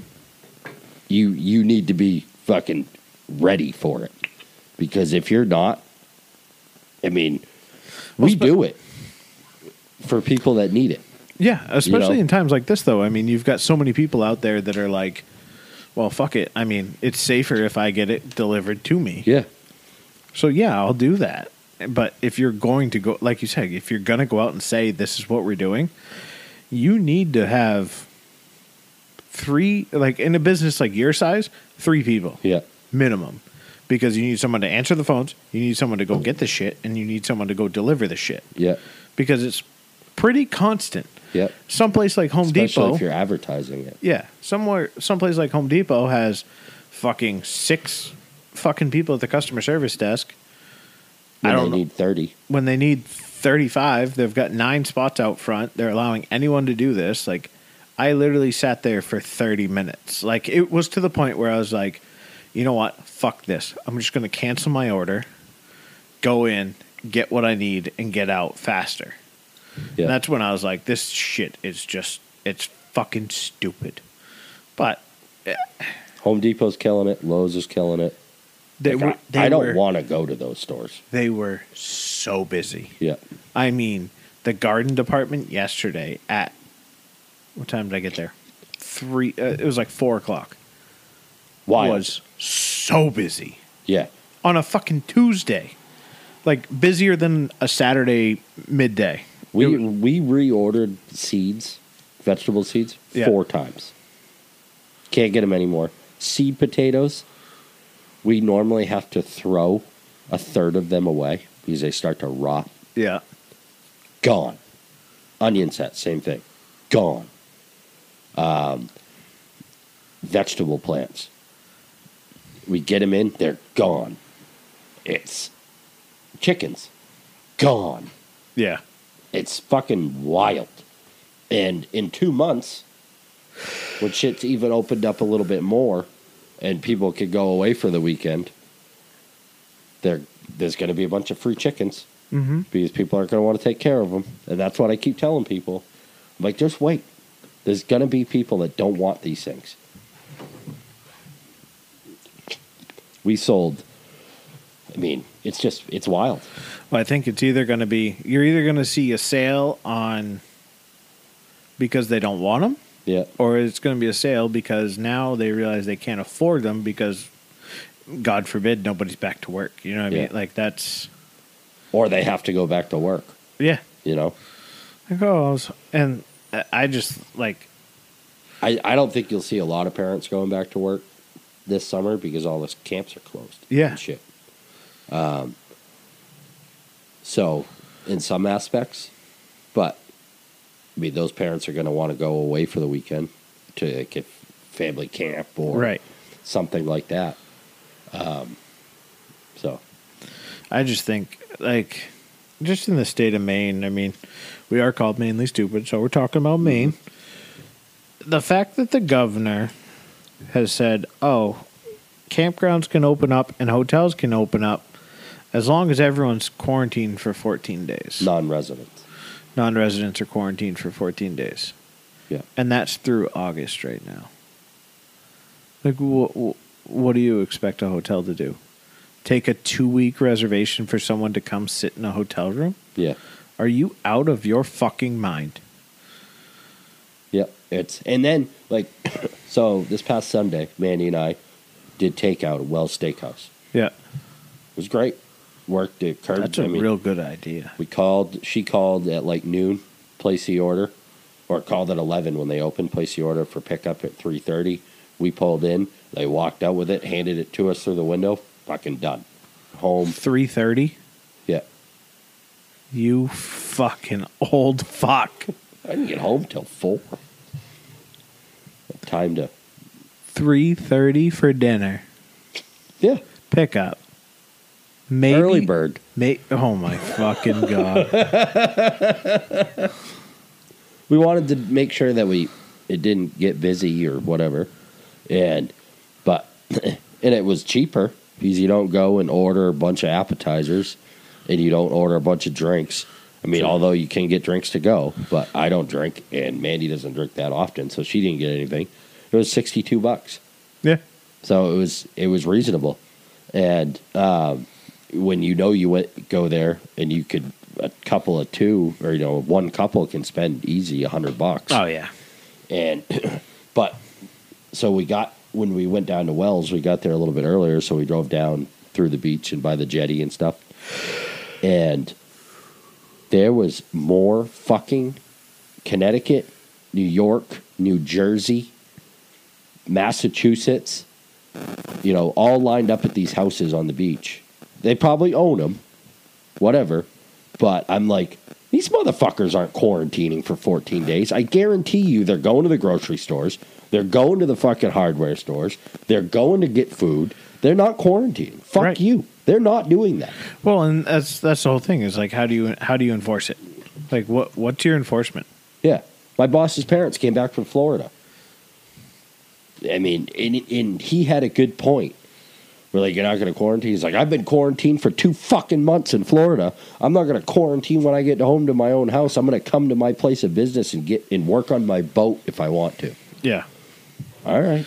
you you need to be fucking ready for it. Because if you're not, I mean, we do it for people that need it. Yeah, especially know? in times like this, though. I mean, you've got so many people out there that are like, well, fuck it. I mean, it's safer if I get it delivered to me. Yeah. So, yeah, I'll do that. But if you're going to go, like you said, if you're going to go out and say, this is what we're doing, you need to have three, like in a business like your size, three people Yeah. minimum. Because you need someone to answer the phones, you need someone to go get the shit, and you need someone to go deliver the shit. Yeah. Because it's pretty constant. Yeah. Someplace like Home Especially Depot. if you're advertising it. Yeah, somewhere, someplace like Home Depot has fucking six fucking people at the customer service desk. When I don't they need thirty. When they need thirty-five, they've got nine spots out front. They're allowing anyone to do this. Like, I literally sat there for thirty minutes. Like, it was to the point where I was like, you know what? Fuck this. I'm just going to cancel my order, go in, get what I need, and get out faster. Yeah. And that's when I was like, this shit is just, it's fucking stupid. But Home Depot's killing it. Lowe's is killing it. they Like, were, I, they I don't want to go to those stores. they were so busy. Yeah. I mean, the garden department yesterday at, what time did I get there? Three, uh, it was like four o'clock. Why? Was so busy yeah. on a fucking Tuesday. Like busier than a Saturday midday. We we reordered seeds, vegetable seeds, Yeah. four times. Can't get them anymore. Seed potatoes, we normally have to throw a third of them away because they start to rot. yeah. Gone. Onion set, same thing. Gone. Um, vegetable plants. We get them in, they're gone. It's chickens, gone. Yeah. It's fucking wild. And in two months, when shit's even opened up a little bit more and people could go away for the weekend, there there's going to be a bunch of free chickens Mm-hmm. because people aren't going to want to take care of them. And that's what I keep telling people. I'm like, just wait. There's going to be people that don't want these things. We sold, I mean, it's just, it's wild. Well, I think it's either going to be you're either going to see a sale on because they don't want them, Yeah. or it's going to be a sale because now they realize they can't afford them because, God forbid, nobody's back to work. You know what I Yeah. mean? Like that's Or they have to go back to work, yeah. you know? Like, oh, and I- I just like I, I don't think you'll see a lot of parents going back to work this summer because all the camps are closed. Yeah. Shit. Um, so, in some aspects, but I mean, those parents are going to want to go away for the weekend to like, family camp or right. something like that. Um, so, I just think like just in the state of Maine. I mean, we are called Mainely Stoopid, so we're talking about Maine. The fact that the governor has said, "Oh, campgrounds can open up and hotels can open up as long as everyone's quarantined for 14 days. non residents. Non-residents are quarantined for 14 days." Yeah. And that's through August right now. Like what what do you expect a hotel to do? Take a 2-week reservation for someone to come sit in a hotel room? Yeah. Are you out of your fucking mind? Yep. It's and then like <coughs> so this past Sunday, Mandy and I did takeout at Wells Steakhouse. Yeah. It was great. Worked it. Curb, That's a I mean, real good idea. We called. She called at like noon. Place the order, or called at eleven when they opened. Place the order for pickup at three thirty. We pulled in. They walked out with it, handed it to us through the window. Fucking done. Home. 3:30? Yeah. You fucking old fuck. I didn't get home till four. Time to. 3:30 for dinner. Yeah. Pickup. Maybe Early bird. May, oh my fucking god. we wanted to make sure that we it didn't get busy or whatever and but <laughs> and it was cheaper because you don't go and order a bunch of appetizers and you don't order a bunch of drinks i mean although you can get drinks to go but i don't drink and mandy doesn't drink that often so she didn't get anything it was 62 bucks yeah. so it was it was reasonable and um, when you know you went go there and you could a couple of two or you know one couple can spend easy a hundred bucks Oh yeah. and <clears throat> but so we got when we went down to Wells, we got there a little bit earlier, so we drove down through the beach and by the jetty and stuff. And there was more fucking Connecticut, New York, New Jersey, Massachusetts, you know, all lined up at these houses on the beach. They probably own them, whatever. But I'm like, these motherfuckers aren't quarantining for 14 days. I guarantee you they're going to the grocery stores. They're going to the fucking hardware stores. They're going to get food. They're not quarantining. Fuck Right. you. They're not doing that. Well, and that's that's the whole thing is like how do you how do you enforce it? Like what what's your enforcement? Yeah. My boss's parents came back from Florida. I mean, and, and he had a good point. We're like, you're not going to quarantine? He's like, I've been quarantined for two fucking months in Florida. I'm not going to quarantine when I get home to my own house. I'm going to come to my place of business and get and work on my boat if I want to. Yeah. All right.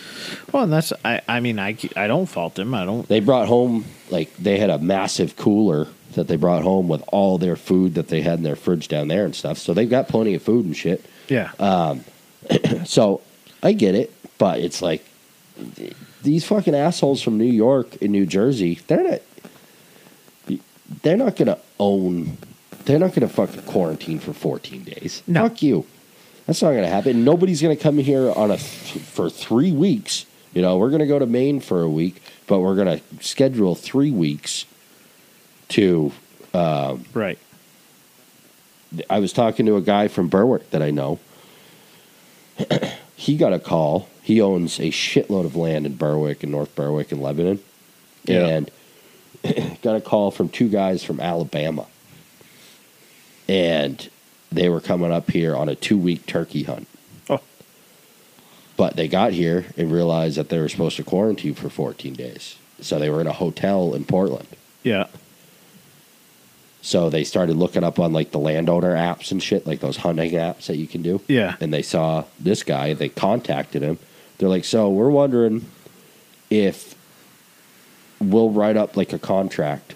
Well, and that's I I mean I I don't fault him. I don't They brought home like they had a massive cooler that they brought home with all their food that they had in their fridge down there and stuff. So they've got plenty of food and shit. yeah. Um. <clears throat> so I get it, but it's like these fucking assholes from New York and New Jersey, they're not they're not gonna own they're not gonna fucking quarantine for 14 days. No. Fuck you. That's not gonna happen. Nobody's gonna come here on a for three weeks. You know, we're gonna go to Maine for a week, but we're gonna schedule three weeks to uh, right. I was talking to a guy from Berwick that I know. <clears throat> he got a call. He owns a shitload of land in Berwick and North Berwick and Lebanon. Yeah. And <clears throat> got a call from two guys from Alabama. And they were coming up here on a two week turkey hunt. Oh. But they got here and realized that they were supposed to quarantine for 14 days. So they were in a hotel in Portland. Yeah. So they started looking up on like the landowner apps and shit, like those hunting apps that you can do. Yeah. And they saw this guy, they contacted him. They're like, So we're wondering if we'll write up like a contract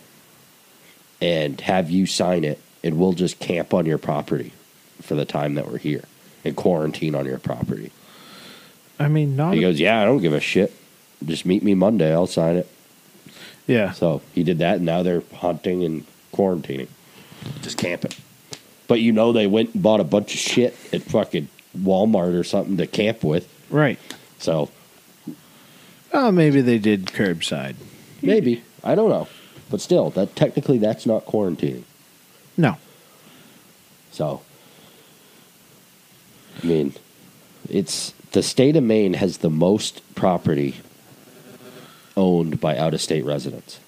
and have you sign it, and we'll just camp on your property for the time that we're here and quarantine on your property. I mean, not. He goes, Yeah, I don't give a shit. Just meet me Monday, I'll sign it. yeah. So he did that, and now they're hunting and quarantining, just camping. But you know, they went and bought a bunch of shit at fucking Walmart or something to camp with. Right. So Oh, maybe they did curbside. maybe I don't know, but still, that technically that's not quarantining. No. So I mean, it's the state of Maine has the most property owned by out of state residents.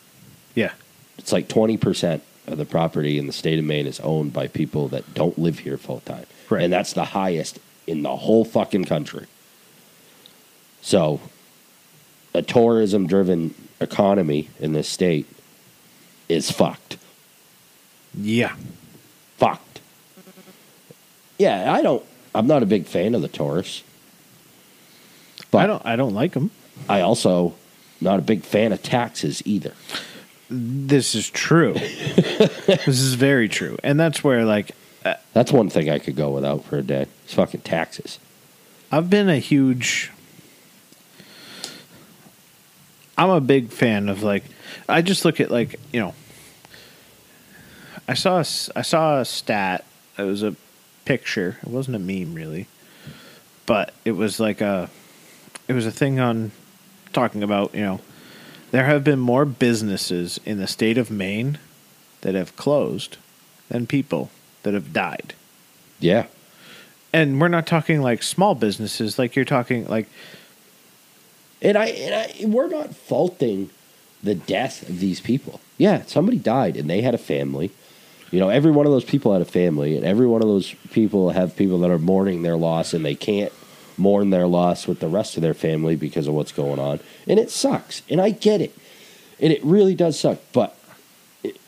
Yeah. It's like twenty percent of the property in the state of Maine is owned by people that don't live here full time, Right. and that's the highest in the whole fucking country. So, a tourism-driven economy in this state is fucked. Yeah. Fucked. Yeah, I don't. I'm not a big fan of the tourists, but I don't. I don't like them. I also not a big fan of taxes either. This is true. <laughs> this is very true, and that's where like uh, That's one thing I could go without for a day. It's fucking taxes. I've been a huge. I'm a big fan of like, I just look at like you know. I saw a, I saw a stat. It was a picture. It wasn't a meme really, but it was like a, it was a thing on, talking about you know, there have been more businesses in the state of Maine, that have closed, than people that have died Yeah, and we're not talking like small businesses like you're talking like And I, and I, we're not faulting the death of these people. Yeah, somebody died and they had a family. You know, every one of those people had a family, and every one of those people have people that are mourning their loss, and they can't mourn their loss with the rest of their family because of what's going on. And it sucks, and I get it, and it really does suck. But it,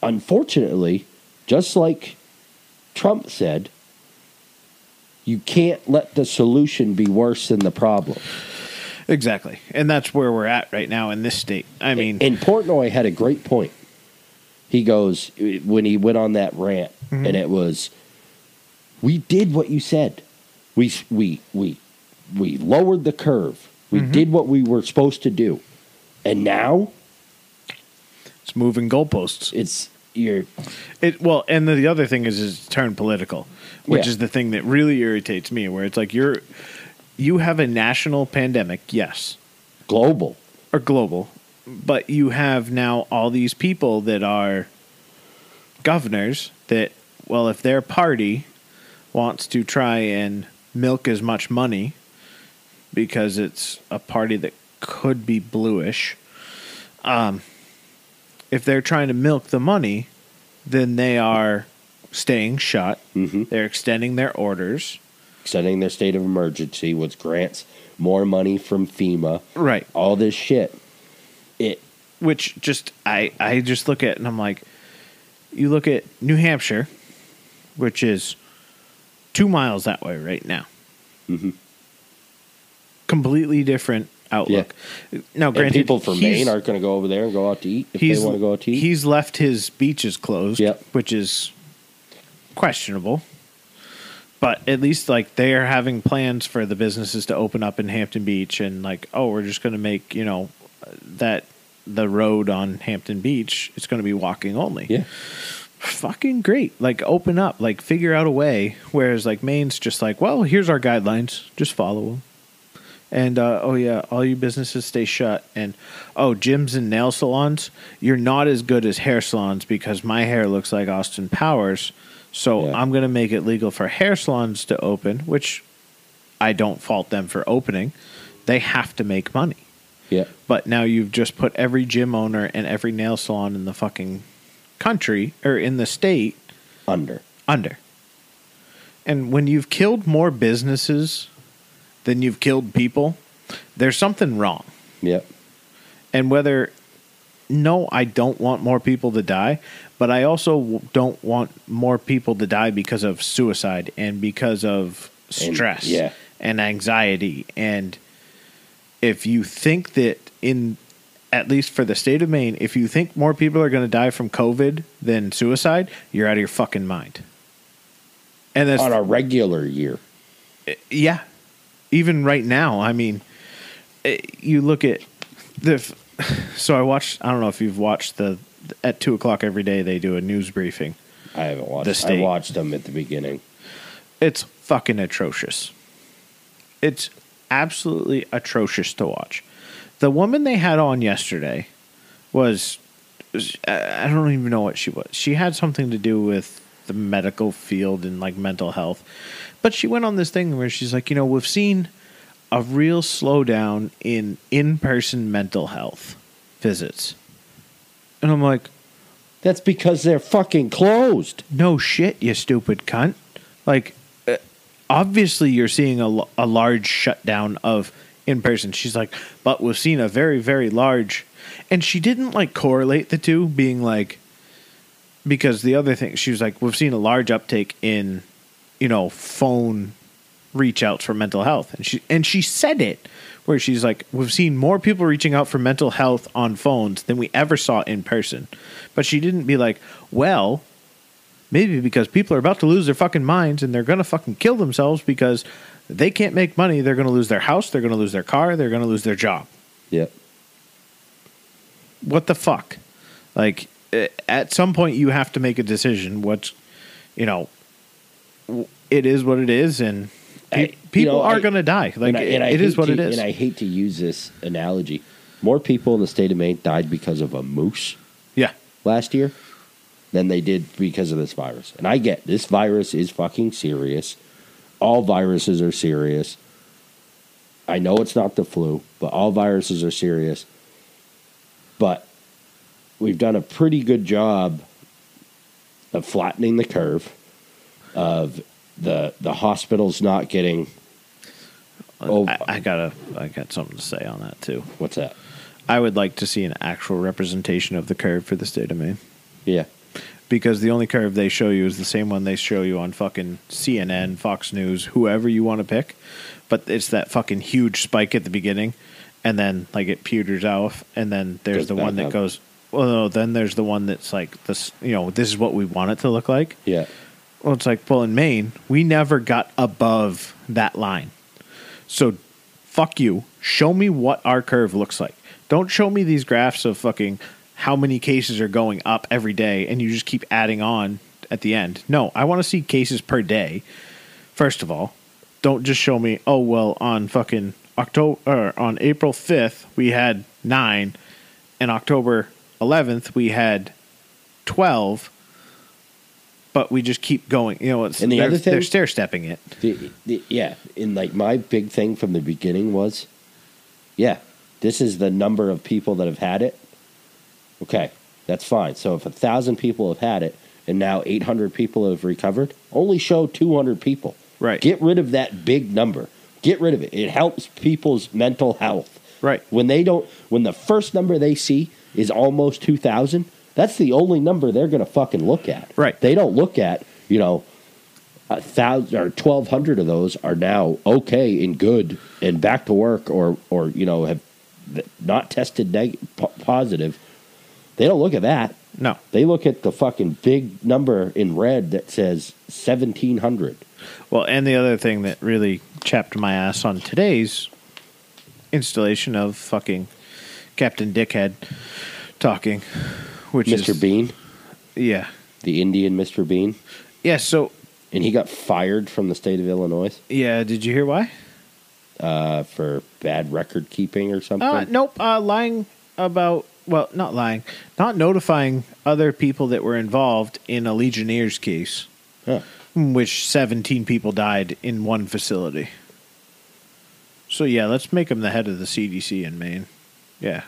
unfortunately, just like Trump said, you can't let the solution be worse than the problem. Exactly and that's where we're at right now in this state i mean and Portnoy had a great point. He goes when he went on that rant, mm-hmm. and it was, "We did what you said. We we we we lowered the curve. We mm-hmm. did what we were supposed to do, and now it's moving goalposts it's you're it well and the, the other thing is is it's turned political which Yeah. is the thing that really irritates me where it's like you're you have a national pandemic yes. Global. or global but you have now all these people that are governors that well if their party wants to try and milk as much money because it's a party that could be bluish um if they're trying to milk the money then they are staying shut. Hmm they're extending their orders Extending their state of emergency, which grants more money from FEMA. right All this shit. It which just I I just look at and I'm like, you look at New Hampshire, which is two miles that way right now. Mhm. Completely different outlook. Now, and people from Maine aren't going to go over there and go out to eat if they want to go out to eat. he's left his beaches closed, Yep. which is questionable. But at least like they are having plans for the businesses to open up in Hampton Beach and like oh we're just going to make you know that the road on Hampton Beach it's going to be walking only. yeah. Fucking great. Like open up, like figure out a way whereas like Maine's just like well here's our guidelines, just follow them. And uh, oh yeah, all you businesses stay shut. And oh, gyms and nail salons, you're not as good as hair salons because my hair looks like Austin Powers. So Yeah. I'm gonna make it legal for hair salons to open, which I don't fault them for opening. They have to make money. Yeah. But now you've just put every gym owner and every nail salon in the fucking country or in the state Under. under. And when you've killed more businesses than you've killed people, there's something wrong. Yep. And whether, no, I don't want more people to die, but I also don't want more people to die because of suicide and because of And- stress yeah. and anxiety. And if you think that in, at least for the state of Maine, if you think more people are going to die from COVID than suicide, you're out of your fucking mind. And that's On a regular year. yeah. Even right now, I mean, eh, you look at the. <sighs> So I watched. I don't know if you've watched the at two o'clock every day they do a news briefing. I haven't watched. The I state. watched them at the beginning. It's fucking atrocious. It's absolutely atrocious to watch. The woman they had on yesterday was, I I don't even know what she was. She had something to do with the medical field and like mental health. But she went on this thing where she's like, you know, we've seen a real slowdown in in-person mental health visits. And I'm like, That's because they're fucking closed. no shit, you stupid cunt. Like, uh, obviously, you're seeing a, large shutdown of in person. She's like, but we've seen a very, very large. And she didn't like correlate the two, being like, because the other thing, she was like, we've seen a large uptake in, you know, phone reach outs for mental health. And she, and she said it where she's like, we've seen more people reaching out for mental health on phones than we ever saw in person. But she didn't be like, well, Maybe because people are about to lose their fucking minds and they're going to fucking kill themselves because they can't make money. They're going to lose their house. They're going to lose their car. They're going to lose their job. Yep. What the fuck? Like, eh, at some point, you have to make a decision. What's, you know, it is what it is, and pe- I- you people know, are going to die. Like, And I- and it is what to- it is. And I hate to use this analogy. More people in the state of Maine died because of a moose yeah. last year than they did because of this virus. And I get this virus is fucking serious. All viruses are serious. I know it's not the flu, but all viruses are serious. But we've done a pretty good job of flattening the curve of the the hospitals not getting Oh. I, I gotta, I got something to say on that too. what's that? I would like to see an actual representation of the curve for the state of Maine. Yeah. because the only curve they show you is the same one they show you on fucking CNN, Fox News, whoever you want to pick. But it's that fucking huge spike at the beginning, and then like it peters off, and then there's Goes the one that up. goes. Well, no, then there's the one that's like this. You know, this is what we want it to look like. Yeah. Well, it's like, well, in Maine, we never got above that line. So, fuck you. Show me what our curve looks like. Don't show me these graphs of fucking how many cases are going up every day and you just keep adding on at the end. No, I want to see cases per day. First of all, don't just show me, oh, well, on fucking October, on April 5th, we had nine, and October 11th, we had 12 but we just keep going. You know, it's And the they're, other thing- they're stair stepping it. The, the, yeah, and like my big thing from the beginning was, yeah, this is the number of people that have had it. Okay, that's fine. So if a thousand people have had it and now eight hundred people have recovered, only show two hundred people. Right. Get rid of that big number. Get rid of it. It helps people's mental health. Right. When they don't, when the first number they see is almost two thousand, that's the only number they're going to fucking look at. Right. They don't look at you know a thousand or twelve hundred of those are now okay and good and back to work or or you know have not tested neg- positive. They don't look at that. No. They look at the fucking big number in red that says seventeen hundred. Well, and the other thing that really chapped my ass on today's installation of fucking Captain Dickhead talking, which Mr. is Bean, Yeah. the Indian Mr. Bean, Yeah. So and he got fired from the state of Illinois yeah, did you hear why? uh, for bad record keeping or something. Uh, nope. Uh, lying about well, not lying, not notifying other people that were involved in a Legionnaires case, Huh. in which seventeen people died in one facility. So yeah, let's make him the head of the CDC in Maine. Yeah.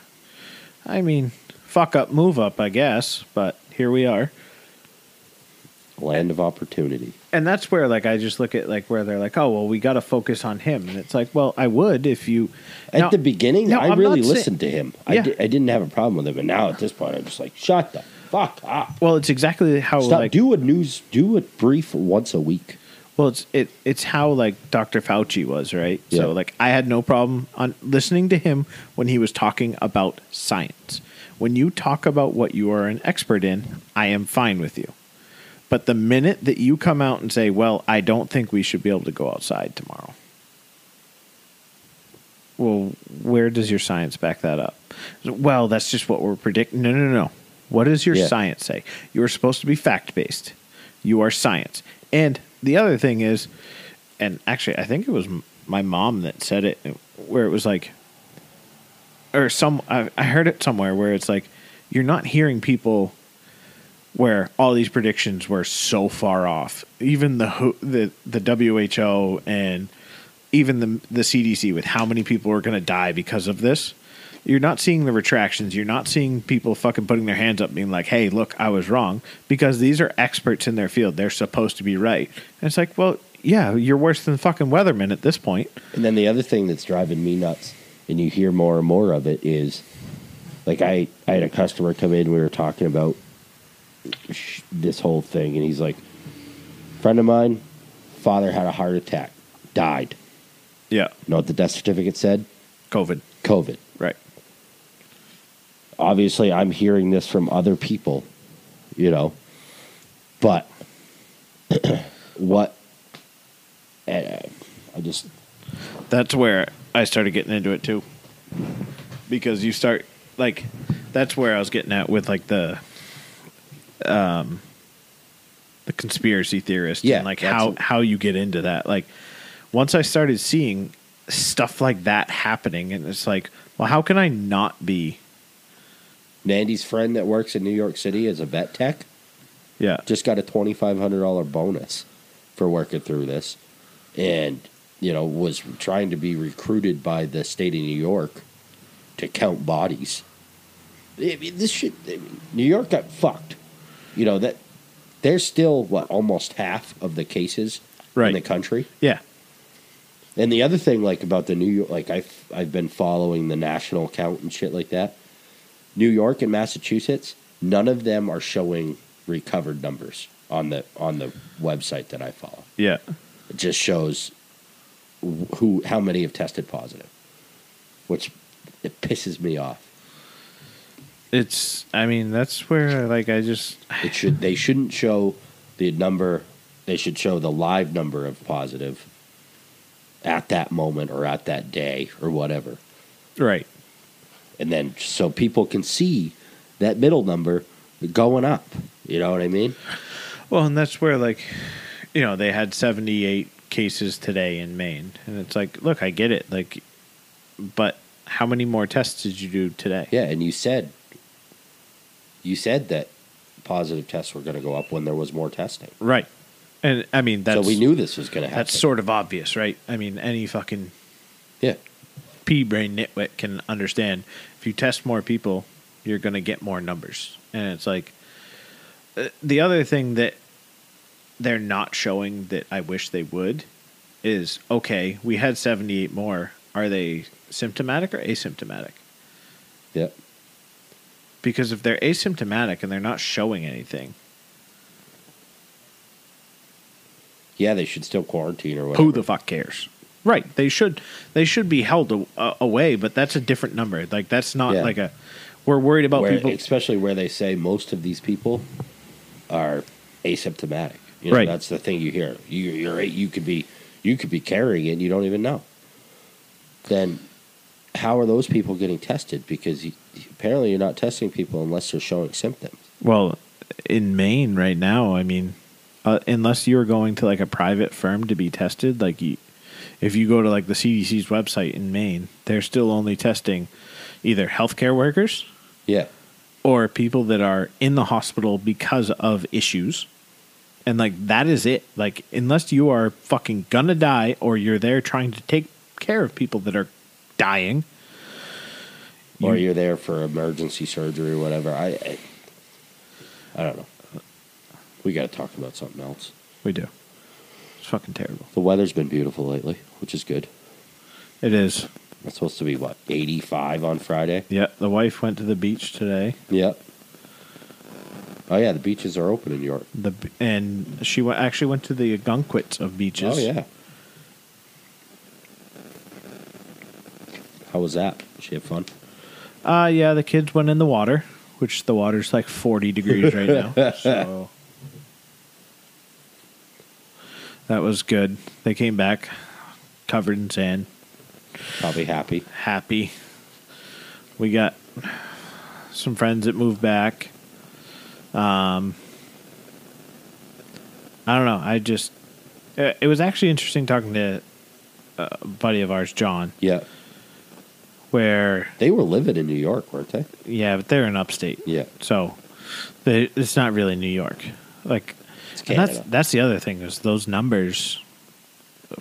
I mean, fuck up, move up, I guess, but here we are. Land of opportunity. And that's where like I just look at like where they're like, "Oh, well, we got to focus on him." And it's like, "Well, I would if you At Now- the beginning, No, I I'm really listened to him. I, Yeah. di- I didn't have a problem with him, and now at this point, I'm just like, shut the fuck up. Well, it's exactly how Stop. like do a news. Do a brief once a week. Well, it's it it's how like Dr. Fauci was, right? Yeah. So like I had no problem on listening to him when he was talking about science. When you talk about what you are an expert in, I am fine with you. But the minute that you come out and say, "Well, I don't think we should be able to go outside tomorrow." Well, where does your science back that up? Well, that's just what we're predicting. No, no, no. What does your Yeah. science say? You are supposed to be fact based. You are science. And the other thing is, and actually, I think it was my mom that said it, where it was like, or some, I, I heard it somewhere where it's like, you're not hearing people where all these predictions were so far off. Even the the the WHO and even the the CDC with how many people are going to die because of this. You're not seeing the retractions. You're not seeing people fucking putting their hands up, being like, "Hey, look, I was wrong," because these are experts in their field. They're supposed to be right. And it's like, well, yeah, you're worse than fucking weathermen at this point. And then the other thing that's driving me nuts, and you hear more and more of it, is like I, I had a customer come in. We were talking about sh- this whole thing, and he's like, "Friend of mine, father had a heart attack, died. Yeah, Know what the death certificate said? COVID. COVID. Right. Obviously, I'm hearing this from other people, you know, but <clears throat> what? Uh, I just That's where I started getting into it too. Because you start like that's where I was getting at with like the um the conspiracy theorist Yeah, and like how what- how you get into that. Like once I started seeing stuff like that happening and it's like, well how can I not be Nandy's friend that works in New York City as a vet tech yeah. just got a twenty five hundred dollar bonus for working through this, and you know was trying to be recruited by the state of New York to count bodies. I mean, this shit, I mean, New York got fucked. You know that there's still what almost half of the cases Right. in the country. Yeah. And the other thing, like about the New York, like I've I've been following the national count and shit like that. New York and Massachusetts, none of them are showing recovered numbers on the on the website that I follow. Yeah. It just shows who how many have tested positive, which it pisses me off. It's I mean, that's where like I just It should they shouldn't show the number. They should show the live number of positive at that moment or at that day or whatever. right. and then so people can see that middle number going up. You know what I mean? Well, and that's where like you know, they had 78 cases today in Maine. And it's like, look, I get it. Like but how many more tests did you do today? Yeah, and you said you said that positive tests were going to go up when there was more testing. Right. And I mean, that's so we knew this was going to happen. that's sort of obvious, right? I mean, any fucking yeah. pea brain nitwit can understand if you test more people, you're going to get more numbers. And it's like uh, the other thing that they're not showing that I wish they would is okay, we had 78 more. Are they symptomatic or asymptomatic? Yeah. Because if they're asymptomatic and they're not showing anything, Yeah, they should still quarantine or whatever. who the fuck cares? Right. They should they should be held a, uh, away, but that's a different number. Like that's not Yeah. like a we're worried about Where- people especially where they say most of these people are asymptomatic. You know, Right. That's the thing you hear. You, you're you could be you could be carrying it and you don't even know. Then how are those people getting tested? Because you, apparently you're not testing people unless they're showing symptoms. Well, in Maine right now, I mean, uh, unless you're going to like a private firm to be tested, like you, if you go to like the CDC's website in Maine, they're still only testing either healthcare workers Yeah. or people that are in the hospital because of issues. And like that is it. Like unless you are fucking gonna die or you're there trying to take care of people that are dying. or You- you're there for emergency surgery or whatever. I, I, I don't know. We got to talk about something else. We do. It's fucking terrible. The weather's been beautiful lately, which is good. It is. It's supposed to be what 85 on Friday. Yeah, the wife went to the beach today. Yep. Oh yeah, the beaches are open in York. The and she went, actually went to the Ogunquit's of beaches. Oh yeah. How was that? Did she had fun? Uh yeah, the kids went in the water, which the water's like 40 degrees right now. <laughs> So that was good. They came back covered in sand, Probably happy. happy. We got some friends that moved back. Um I don't know. I just uh, it was actually interesting talking to a buddy of ours, John, Yeah. where They were living in New York, weren't they? yeah, but they're in upstate. Yeah. So they, it's not really New York. Like that's that's the other thing is those numbers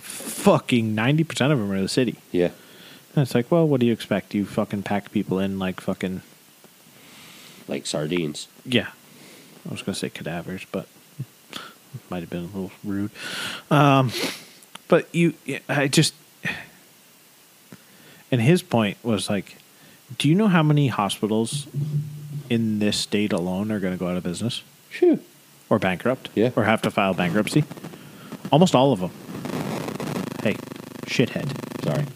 fucking 90% of them are the city. Yeah. And it's like, well, what do you expect? You fucking pack people in like fucking Like sardines. yeah. I was going to say cadavers, but might have been a little rude. Um but you I just and his point was like do you know how many hospitals in this state alone are going to go out of business? Phew. or bankrupt Yeah. or have to file bankruptcy. Almost all of them. Hey, shithead. Sorry.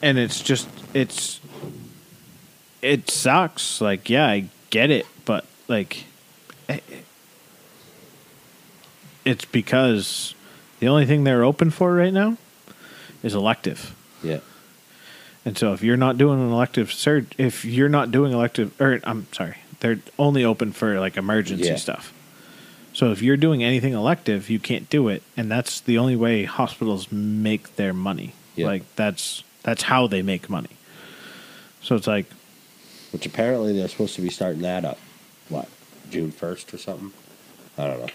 And it's just it's it sucks. Like, yeah, I get it, but like it's because the only thing they're open for right now is elective. Yeah. And so if you're not doing an elective surge, if you're not doing elective, or I'm sorry, they're only open for like emergency Yeah. stuff. So if you're doing anything elective, you can't do it, and that's the only way hospitals make their money. Yeah. Like that's that's how they make money. So it's like, Which apparently they're supposed to be starting that up. What? June first or something? I don't know.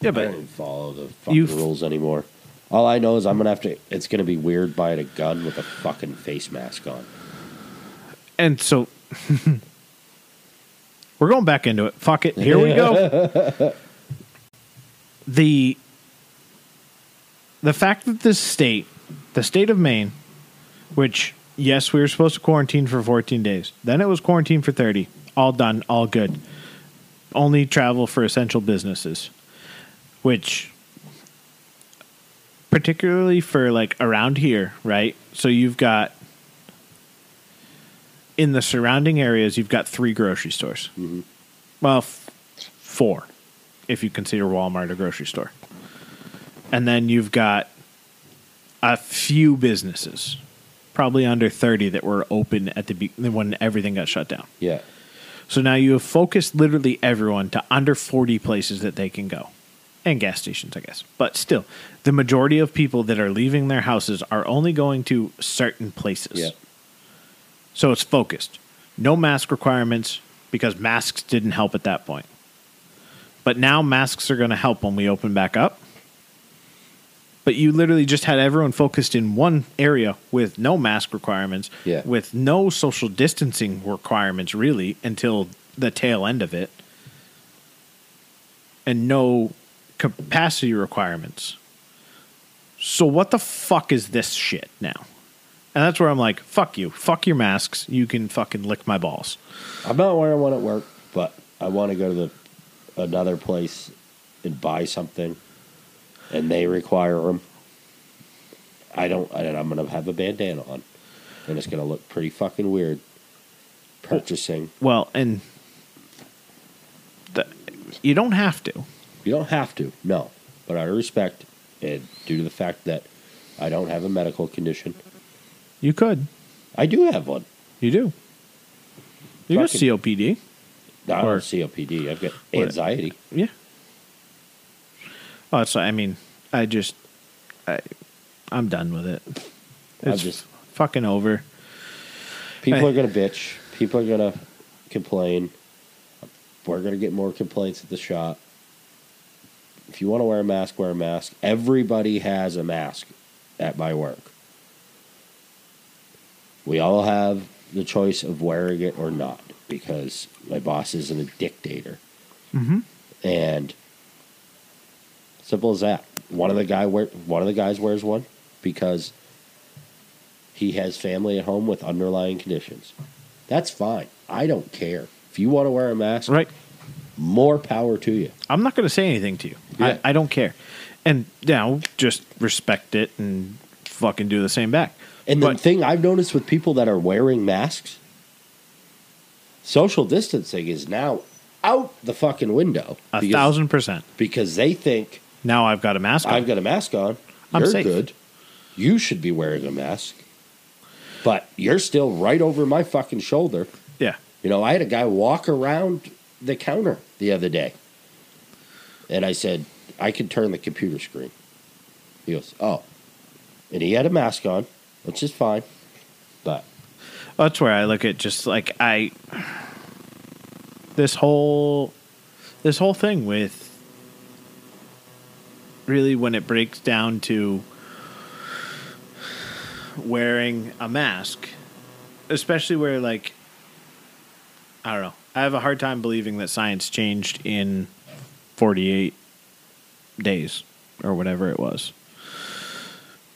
yeah, I but don't follow the fucking rules anymore. All I know is I'm gonna have to. It's gonna be weird buying a gun with a fucking face mask on. and so <laughs> we're going back into it. Fuck it. Here we go. <laughs> the the fact that this state, the state of Maine, which yes, we were supposed to quarantine for 14 days. Then it was quarantine for 30. All done, all good. Only travel for essential businesses, which particularly for like around here, right? So you've got in the surrounding areas, you've got three grocery stores. Mm-hmm. Well, f- four, if you consider Walmart a grocery store. And then you've got a few businesses, probably under 30, that were open at the be- when everything got shut down. Yeah. So now you have focused literally everyone to under 40 places that they can go. And gas stations, I guess. But still, the majority of people that are leaving their houses are only going to certain places. Yeah. So it's focused. No mask requirements because masks didn't help at that point. But now masks are going to help when we open back up. But you literally just had everyone focused in one area with no mask requirements, Yeah. with no social distancing requirements really until the tail end of it, and no capacity requirements. So what the fuck is this shit now? And that's where I'm like, fuck you. Fuck your masks. You can fucking lick my balls. I'm not wearing one at work, but I want to go to the another place and buy something, and they require them. I don't. And I'm gonna have a bandana on, and it's gonna look pretty fucking weird. Purchasing. Well, and the, you don't have to. You don't have to, no. But out of respect, and due to the fact that I don't have a medical condition, You could. I do have one. You do. You got COPD. I don't Or- have COPD. I've got anxiety. Yeah. Oh, it's. I mean, I just, I, I'm done with it. I'm It's just- fucking over. People Hey. are going to bitch. People are going to complain. We're going to get more complaints at the shop. If you want to wear a mask, wear a mask. Everybody has a mask at my work. We all have the choice of wearing it or not because my boss isn't a dictator. Mm-hmm. And simple as that. One of the guy wear, one of the guys wears one because he has family at home with underlying conditions. That's fine. I don't care. If you want to wear a mask, Right. more power to you. I'm not going to say anything to you. Yeah. I, I don't care. And now just respect it and fucking do the same back. And the But- thing I've noticed with people that are wearing masks, social distancing is now out the fucking window. A because, thousand percent. because they think Now I've got a mask on. I've got a mask on. I'm you're safe. good. You should be wearing a mask. But you're still right over my fucking shoulder. yeah. You know, I had a guy walk around the counter the other day. And I said, I can turn the computer screen. He goes, Oh. And he had a mask on, which is fine. But That's where I look at just like I this whole this whole thing with really when it breaks down to wearing a mask, especially where like I don't know. I have a hard time believing that science changed in 48 days or whatever it was.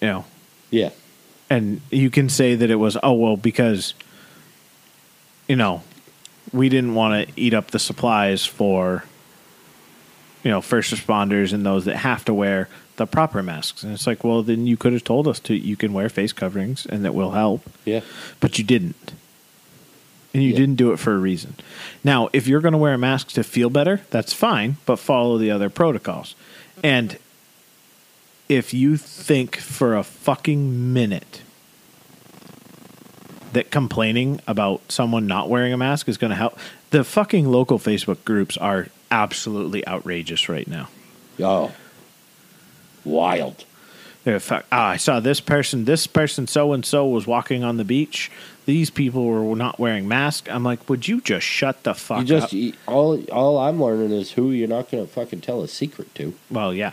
You know, yeah. and you can say that it was oh well because you know we didn't want to eat up the supplies for you know first responders and those that have to wear the proper masks. And it's like well then you could have told us to you can wear face coverings and that will help. Yeah. but you didn't. And you Yeah. didn't do it for a reason. Now if you're going to wear a mask to feel better that's fine but follow the other protocols. And if you think for a fucking minute that complaining about someone not wearing a mask is going to help the fucking local facebook groups are absolutely outrageous right now Oh. Wild. fuck, ah, i saw this person this person so and so was walking on the beach these people were not wearing masks i'm like would you just shut the fuck You just up all all I'm learning is who you're not going to fucking tell a secret to. Well, yeah.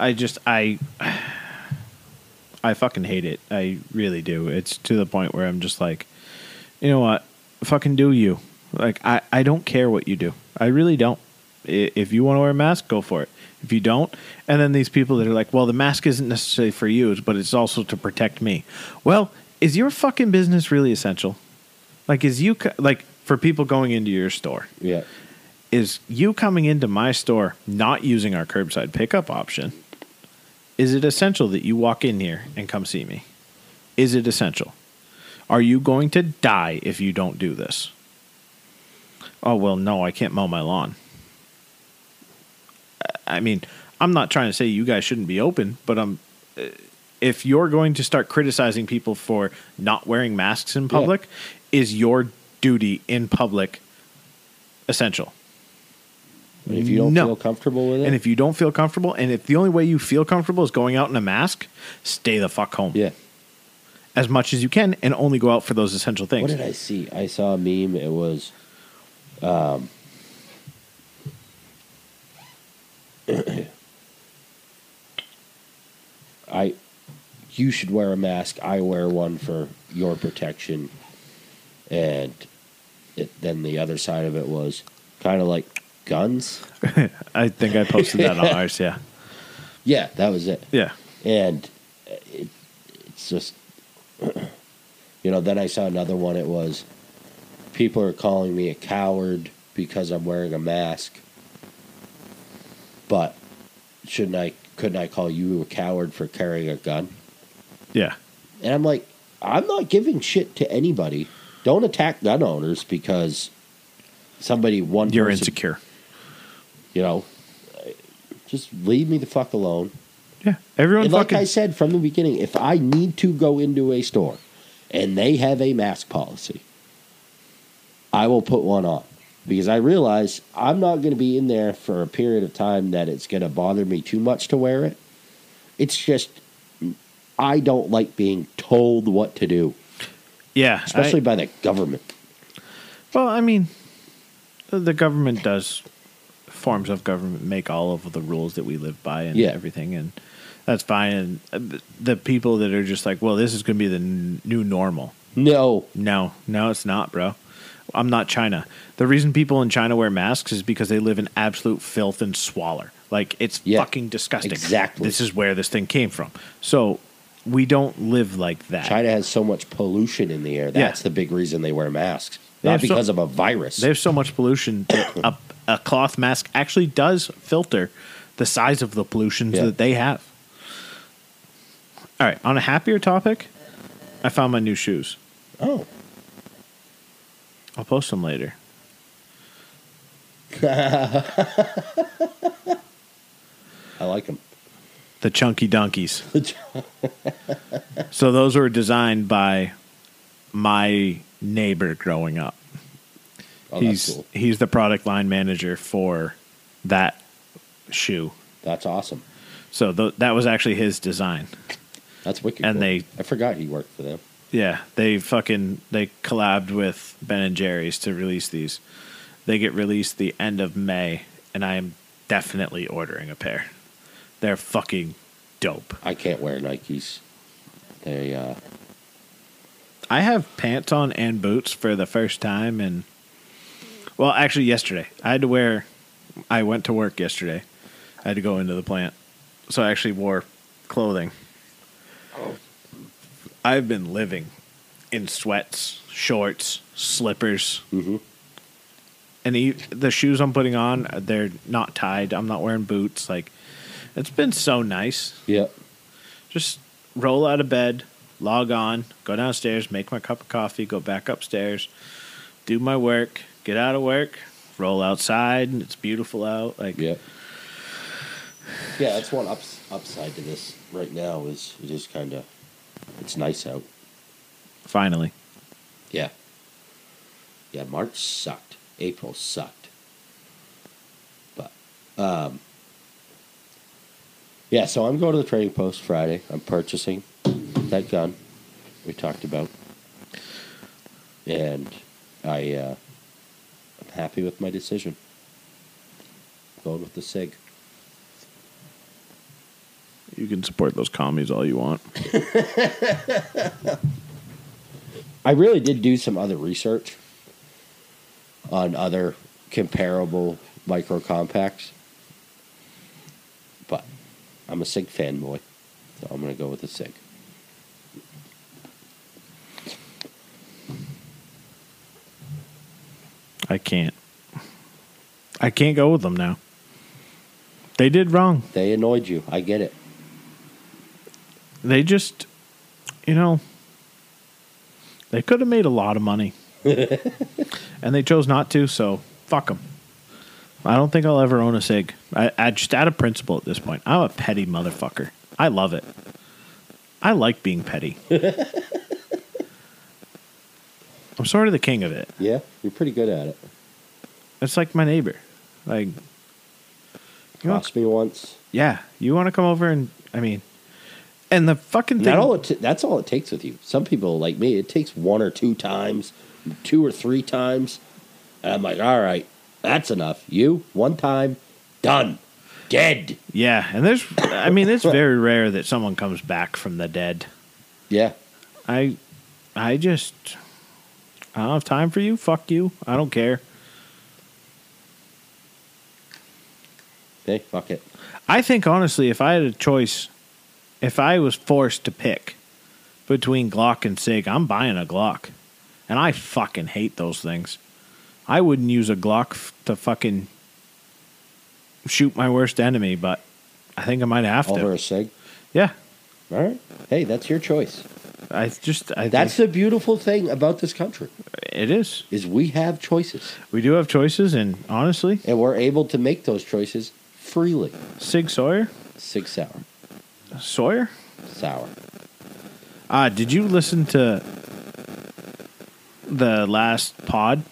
I just I <sighs> I fucking hate it. I really do. It's to the point where I'm just like, you know what? Fucking do you. Like I I don't care what you do. I really don't. If you want to wear a mask, go for it. If you don't, and then these people that are like, well, the mask isn't necessarily for you, but it's also to protect me. Well, is your fucking business really essential? Like, is you like for people going into your store? Yeah. is you coming into my store not using our curbside pickup option is it essential that you walk in here and come see me is it essential are you going to die if you don't do this oh well no i can't mow my lawn i mean i'm not trying to say you guys shouldn't be open but i'm uh, if you're going to start criticizing people for not wearing masks in public is your duty in public essential And if you don't No. feel comfortable with it, and if you don't feel comfortable, and if the only way you feel comfortable is going out in a mask, stay the fuck home yeah. as much as you can, and only go out for those essential things. What did I see? I saw a meme. It was, um, <coughs> I, you should wear a mask. I wear one for your protection, and it, then the other side of it was kind of like guns. <laughs> I think I posted that on <laughs> ours. Yeah, Yeah, that was it. yeah, and it, it's just <coughs> you know then i saw another one it was people are calling me a coward because i'm wearing a mask but shouldn't i couldn't i call you a coward for carrying a gun yeah. and i'm like i'm not giving shit to anybody don't attack gun owners because somebody one You're person- insecure. you know just leave me the fuck alone Yeah, everyone And like. I said from the beginning, if I need to go into a store and they have a mask policy, I will put one on because I realize I'm not going to be in there for a period of time that it's going to bother me too much to wear it. It's just I don't like being told what to do, yeah, especially I, by the government. well, I mean, the- government does forms of government make all of the rules that we live by and Yeah. everything, and that's fine. And the people that are just like, well, this is going to be the n- new normal. No. No, no, it's not, bro. I'm not China. The reason people in China wear masks is because they live in absolute filth and squalor. Like it's Yeah, fucking disgusting. exactly. This is where this thing came from. So we don't live like that. China has so much pollution in the air. That's the big reason they wear masks. They Not have so- because of a virus. They have so much pollution that <coughs> a, a cloth mask actually does filter the size of the pollutions Yeah. that they have. All right, on a happier topic, I found my new shoes. oh. I'll post them later. <laughs> I like them. The Chunky Dunkys. <laughs> so those were designed by my neighbor growing up. Oh, he's cool. he's the product line manager for that shoe. That's awesome. So th- that was actually his design. That's wicked. And cool. they- I forgot he worked for them. Yeah, they fucking they collabed with Ben and Jerry's to release these. They get released the end of May, and I am definitely ordering a pair. They're fucking dope. I can't wear Nikes. They uh I have pants on and boots for the first time, and well, actually, yesterday I had to wear. I went to work yesterday. I had to go into the plant, so I actually wore clothing. I've been living in sweats, shorts, slippers, mhm. and e- the shoes I'm putting on they're not tied. I'm not wearing boots. Like it's been so nice. Yeah. Just roll out of bed, log on, go downstairs, make my cup of coffee, go back upstairs, do my work, get out of work, roll outside, and it's beautiful out. Like Yeah. Yeah, that's one ups, upside to this right now is it is kind of it's nice out. finally. Yeah. Yeah, March sucked. April sucked. But um Yeah, so I'm going to the trading post Friday. I'm purchasing that gun we talked about. And I uh I'm happy with my decision. Going with the SIG. You can support those commies all you want. <laughs> I really did do some other research on other comparable micro compacts, but I'm a SIG fanboy, so I'm going to go with the SIG. I can't. I can't go with them now. They did wrong. They annoyed you. I get it. They just, you know, they could have made a lot of money. <laughs> and they chose not to, so fuck them. I don't think I'll ever own a SIG. I, I just out of principle at this point. I'm a petty motherfucker. I love it. I like being petty. <laughs> I'm sort of the king of it. Yeah, you're pretty good at it. It's like my neighbor. Like, you know, me once. yeah, you want to come over and I mean, and the fucking thing. Not all t- that's all it takes with you. Some people like me, it takes one or two times, two or three times, and I'm like, all right, that's enough. You one time, done, dead. Yeah, and there's, I mean, it's very rare that someone comes back from the dead. Yeah, I, I just, I don't have time for you. Fuck you. I don't care. hey, fuck it. I think honestly, if I had a choice, if I was forced to pick between Glock and Sig, I'm buying a Glock, and I fucking hate those things. I wouldn't use a Glock f- to fucking shoot my worst enemy, but I think I might have to. Over a sig. Yeah, All right. Hey, that's your choice. I just I That's think the beautiful thing about this country it is. is we have choices We do have choices, and honestly, and we're able to make those choices freely. Sig Sawyer, Sig sour, Sawyer. sour. Ah, did you listen to the last pod?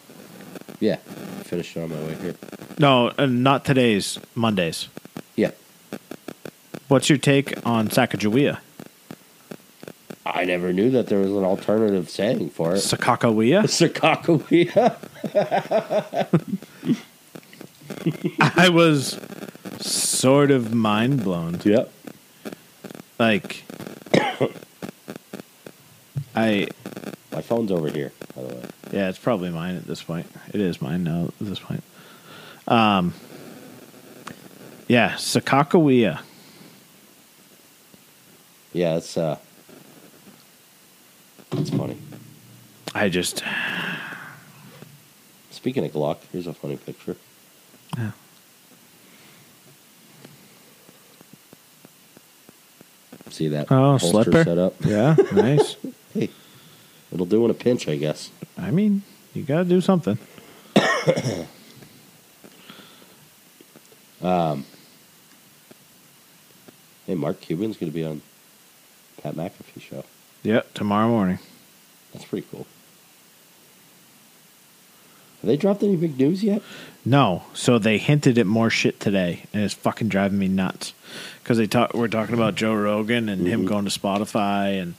Yeah, finished it on my way here. No, uh, not today's. Mondays. Yeah, What's your take on Sacagawea? I never knew that there was an alternative saying for it. Sakakawea? <laughs> Sakakawea. <laughs> I was sort of mind blown. Yep. Like, <coughs> I My phone's over here, by the way. yeah, it's probably mine at this point. It is mine now at this point. Um, yeah, Sakakawea. Yeah, it's uh, it's funny. I just Speaking of Glock, here's a funny picture. See that oh holster slipper set up? Yeah, <laughs> nice. Hey, it'll do in a pinch, I guess. I mean, you got to do something. <coughs> Um, hey, Mark Cuban's going to be on Pat McAfee show. Yep, tomorrow morning. That's pretty cool. Have they dropped any big news yet? No, so they hinted at more shit today, and it's fucking driving me nuts. Because they talk, we're talking about Joe Rogan and him Mhm. going to Spotify, and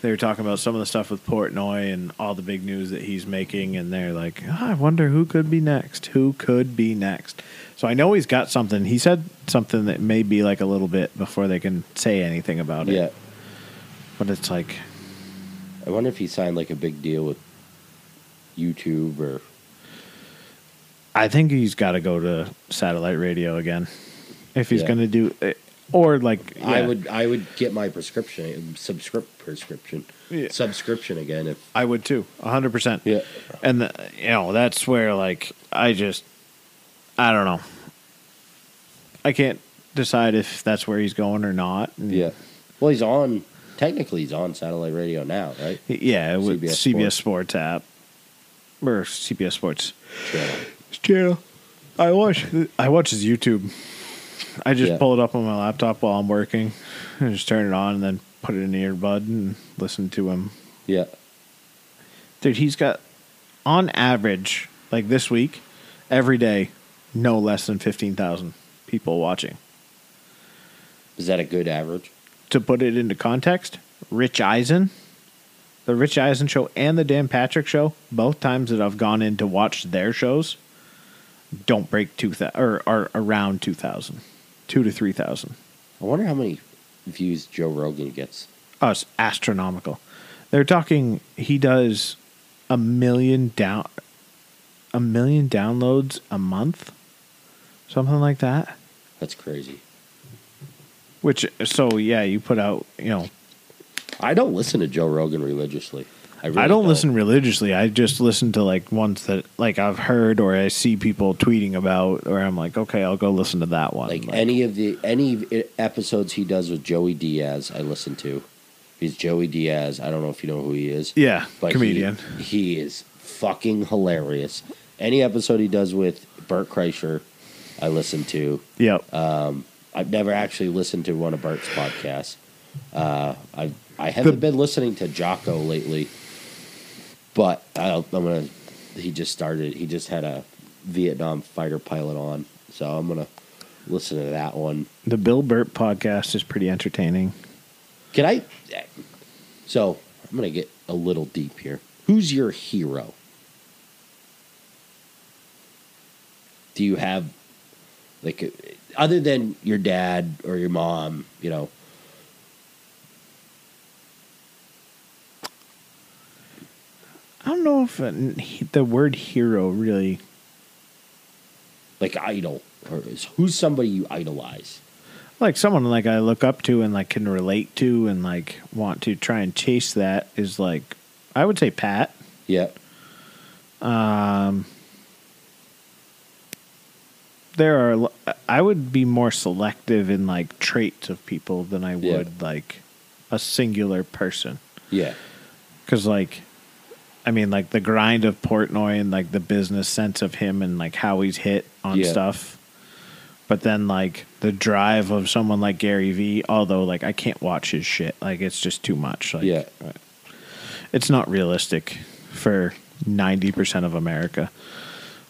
they were talking about some of the stuff with Portnoy and all the big news that he's making, and they're like, "Ah, I wonder who could be next. Who could be next? So I know he's got something. He said something that may be like a little bit before they can say anything about it. Yeah. but it's like, I wonder if he signed like a big deal with YouTube or I think he's got to go to satellite radio again if he's Yeah. going to do, or like I would I would get my prescription subscript prescription Yeah. subscription again if I would too, hundred percent. yeah And the, you know that's where like I just I don't know. I can't decide if that's where he's going or not. And yeah. Well, he's on technically he's on satellite radio now, right? yeah, with CBS CBS, Sports. Sports. app or CBS Sports Channel. channel. I watch I watch his YouTube. I just Yeah. pull it up on my laptop while I'm working and just turn it on and then put it in the earbud and listen to him Yeah. Dude, he's got on average, like this week, every day, no less than fifteen thousand people watching. Is that a good average? To put it into context, Rich Eisen, the Rich Eisen show and the Dan Patrick show, both times that I've gone in to watch their shows, don't break two thousand or are around two thousand, two to three thousand. I wonder how many views Joe Rogan gets. Oh, it's astronomical. They're talking. He does a million down, a million downloads a month, something like that. That's crazy. Which so yeah, you put out. You know, I don't listen to Joe Rogan religiously. I, really I don't, listen religiously. I just listen to like ones that like I've heard or I see people tweeting about, or I'm like, okay, I'll go listen to that one. Like any of the any episodes he does with Joey Diaz, I listen to. He's Joey Diaz. I don't know if you know who he is. yeah, but comedian. He, he is fucking hilarious. Any episode he does with Bert Kreischer, I listen to. yep. Um, I've never actually listened to one of Bert's podcasts. Uh, I I haven't been listening to Jocko lately, but I'll, I'm gonna. He just started. He just had a Vietnam fighter pilot on, so I'm gonna listen to that one. the Bill Burr podcast is pretty entertaining. Can I? So I'm gonna get a little deep here. Who's your hero? Do you have like other than your dad or your mom? You know, don't know if uh, the word hero really like idol, or is, who's somebody you idolize? like someone like I look up to and like can relate to and like want to try and chase that is like I would say Pat. Yeah, Um, there are i would be more selective in like traits of people than I would Yeah. like a singular person yeah, because like I mean like the grind of Portnoy and like the business sense of him and like how he's hit on Yeah. stuff. But then like the drive of someone like Gary Vee, although like I can't watch his shit. Like it's just too much. Like Yeah. it's not realistic for 90% of America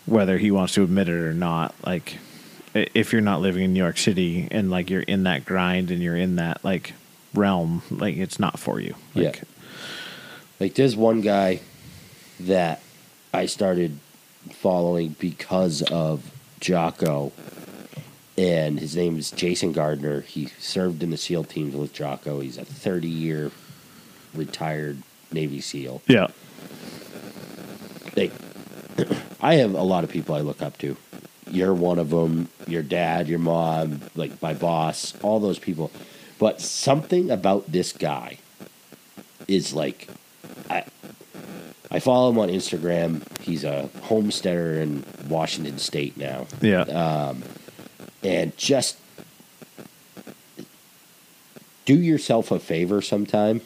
whether he wants to admit it or not. Like if you're not living in New York City and like you're in that grind and you're in that like realm, like it's not for you. Like Yeah. Like there's one guy that I started following because of Jocko, and his name is Jason Gardner. He served in the SEAL teams with Jocko. He's a 30 year retired Navy SEAL. Yeah. Like, <clears throat> I have a lot of people I look up to. You're one of them. Your dad, your mom, like my boss, all those people. But something about this guy is like, I follow him on Instagram. He's a homesteader in Washington State now, Yeah. Um, and just do yourself a favor sometime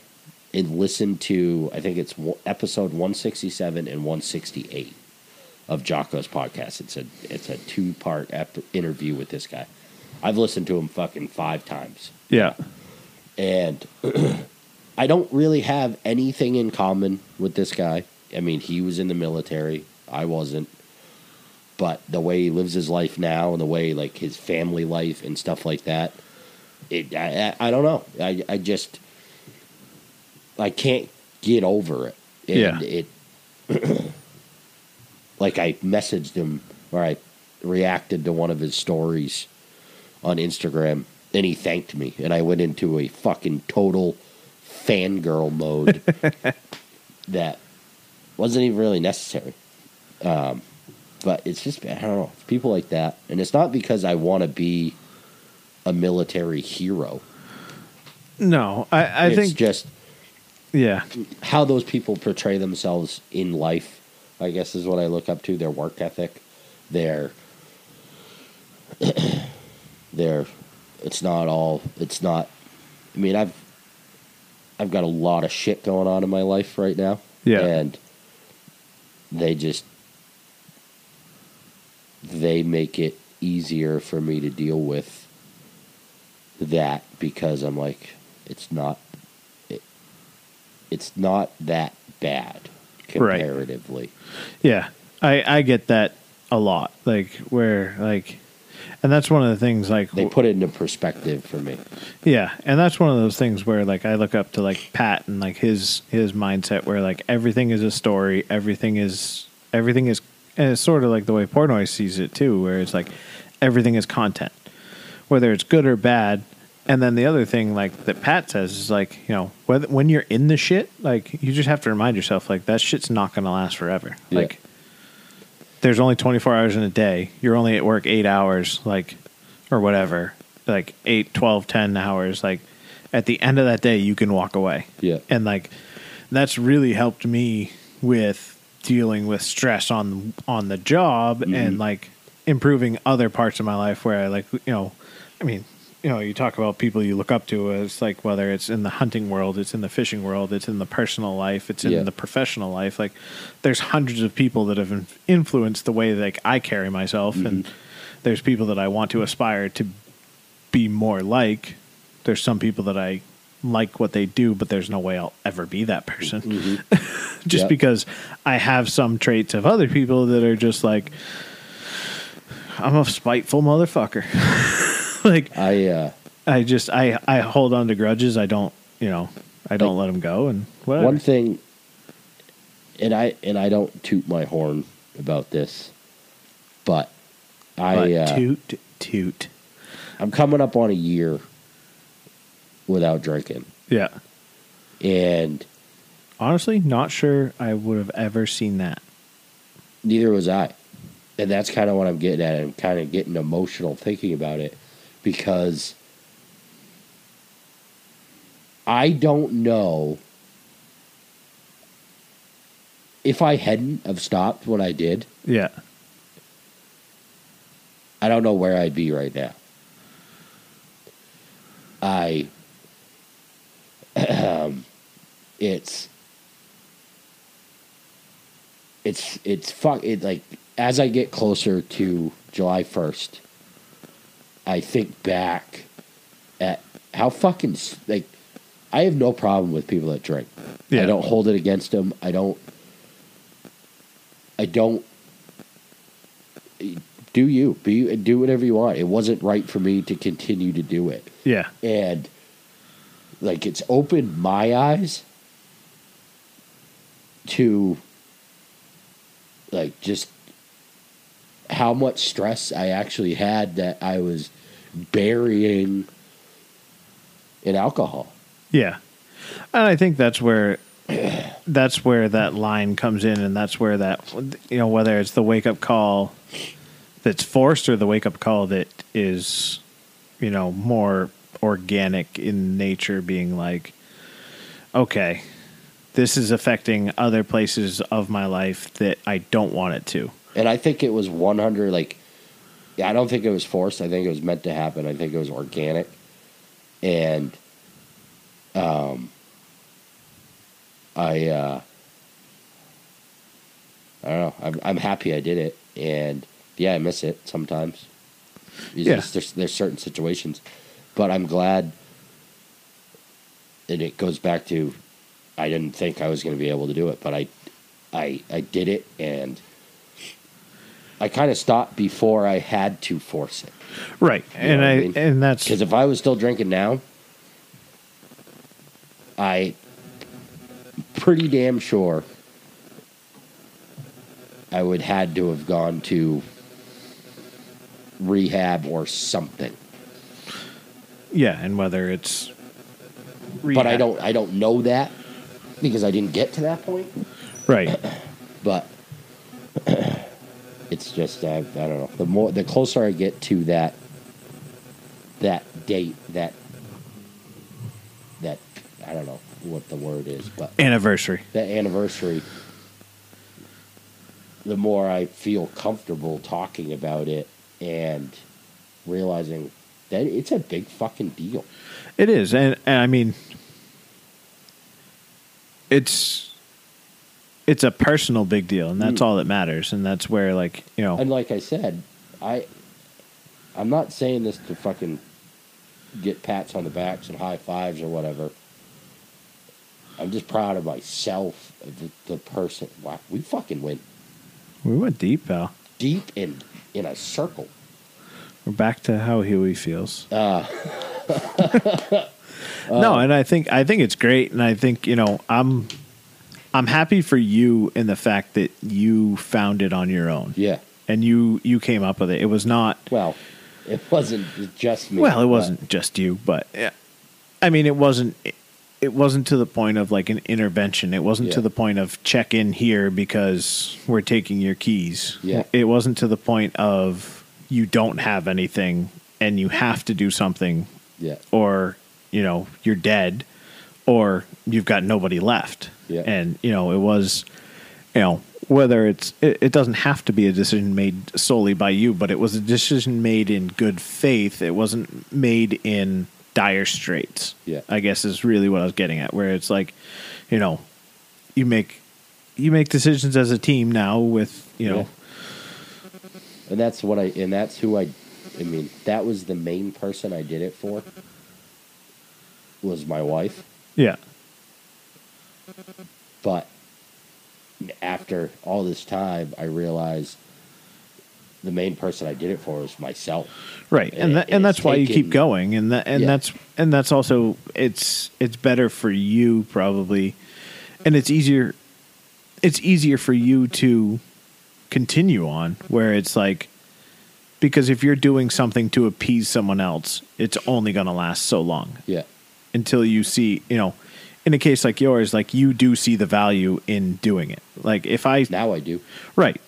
and listen to. I think it's episode one sixty seven and one sixty eight of Jocko's podcast. It's a it's a two part ep- interview with this guy. I've listened to him fucking five times yeah. and <clears throat> I don't really have anything in common with this guy. I mean, he was in the military, I wasn't. But the way he lives his life now, and the way like his family life and stuff like that, it I, I, I don't know. I I just I can't get over it. And Yeah. It <clears throat> like I messaged him or I reacted to one of his stories on Instagram and he thanked me and I went into a fucking total fangirl mode <laughs> that wasn't even really necessary. Um, but it's just I don't know, people like that. And it's not because I want to be a military hero. No, I, I it's think just yeah, how those people portray themselves in life, I guess, is what I look up to. Their work ethic, their, <clears throat> their, it's not all. It's not. I mean, I've, I've got a lot of shit going on in my life right now. Yeah. and they just, they make it easier for me to deal with that because I'm like, it's not it's not that bad Right. comparatively. yeah. I I get that a lot. Like where like, and that's one of the things like They put it into perspective for me. Yeah, and that's one of those things where like I look up to like Pat and like his his mindset where like everything is a story, everything is everything is and it's sort of like the way Portnoy sees it too, where it's like everything is content, whether it's good or bad. And then the other thing like that Pat says is like you know whether when you're in the shit, like you just have to remind yourself like that shit's not going to last forever. Yeah. Like there's only 24 hours in a day. You're only at work 8 hours like or whatever. Like 8, 12, 10 hours like at the end of that day you can walk away. Yeah. And like that's really helped me with dealing with stress on on the job mm-hmm. and like improving other parts of my life where I like you know I mean you know you talk about people you look up to as like whether it's in the hunting world it's in the fishing world it's in the personal life it's in Yeah. the professional life like there's hundreds of people that have influenced the way like I carry myself and mm-hmm. there's people that I want to aspire to be more like there's some people that I like what they do but there's no way I'll ever be that person mm-hmm. <laughs> just Yep. because I have some traits of other people that are just like I'm a spiteful motherfucker. <laughs> <laughs> like I uh, I just I I hold on to grudges. I don't, you know, I don't Like, let them go and whatever. one thing, and I and I don't toot my horn about this, but I But uh, toot toot. I'm coming up on a year without drinking, Yeah. and Honestly, not sure I would have ever seen that. neither was I. And that's kind of what I'm getting at. I'm kind of getting emotional thinking about it because I don't know if I hadn't have stopped what I did. Yeah. I don't know where I'd be right now. I, um, <clears throat> it's, it's, it's fuck. It like as I get closer to July first, I think back at how fucking like I have no problem with people that drink. Yeah. I don't hold it against them. I don't. I don't do you be do whatever you want. It wasn't right for me to continue to do it, Yeah. and like it's opened my eyes to like just how much stress I actually had that I was burying in alcohol. Yeah. And I think that's where <clears throat> that's where that line comes in and that's where that you know whether it's the wake up call that's forced or the wake up call that is you know more organic in nature being like okay this is affecting other places of my life that I don't want it to. And I think it was 100 like I don't think it was forced. I think it was meant to happen. I think it was organic. And um I uh I don't know. I'm I'm happy I did it and yeah, I miss it sometimes. It's Yeah. just- there's there's certain situations. But I'm glad and it goes back to I didn't think I was going to be able to do it, but I I I did it and I kind of stopped before I had to force it. Right. You and I, I mean? and that's Because if I was still drinking now, I pretty damn sure I would had to have gone to rehab or something. yeah, and whether it's But I don't I don't know that because I didn't get to that point. Right. But it's just I, I don't know. The more the closer I get to that that date, that that I don't know what the word is, but Anniversary. that anniversary, the more I feel comfortable talking about it and realizing that it's a big fucking deal. It is, and, and I mean, it's it's a personal big deal, and that's Mm. all that matters. And that's where, like, you know, And like I said, I I'm not saying this to fucking get pats on the backs and high fives or whatever. I'm just proud of myself, the, the person. Wow, we fucking went we went deep, pal. deep in in a circle. We're back to how Huey feels. Uh, <laughs> no, and I think I think it's great, and I think you know I'm I'm happy for you in the fact that you found it on your own, yeah. and you you came up with it. It was not Well, it wasn't just me. well, it wasn't just you, but yeah, I mean, it wasn't. It wasn't to the point of like an intervention. It wasn't to the point of check in here because we're taking your keys. Yeah. It wasn't to the point of you don't have anything and you have to do something Yeah. or you know you're dead or you've got nobody left Yeah. and you know it was you know whether it's it, it doesn't have to be a decision made solely by you but it was a decision made in good faith it wasn't made in dire straits Yeah. i guess is really what i was getting at where it's like you know you make you make decisions as a team now with you know And that's what I and that's who I I mean, that was the main person I did it for. Was my wife. yeah But after all this time I realized the main person I did it for was myself. right and And that, and that's why you keep going and that and Yeah. that's and that's also it's it's better for you probably and it's easier it's easier for you to continue on where it's like because if you're doing something to appease someone else it's only going to last so long Yeah. until you see you know in a case like yours like you do see the value in doing it like if i Now I do. Right.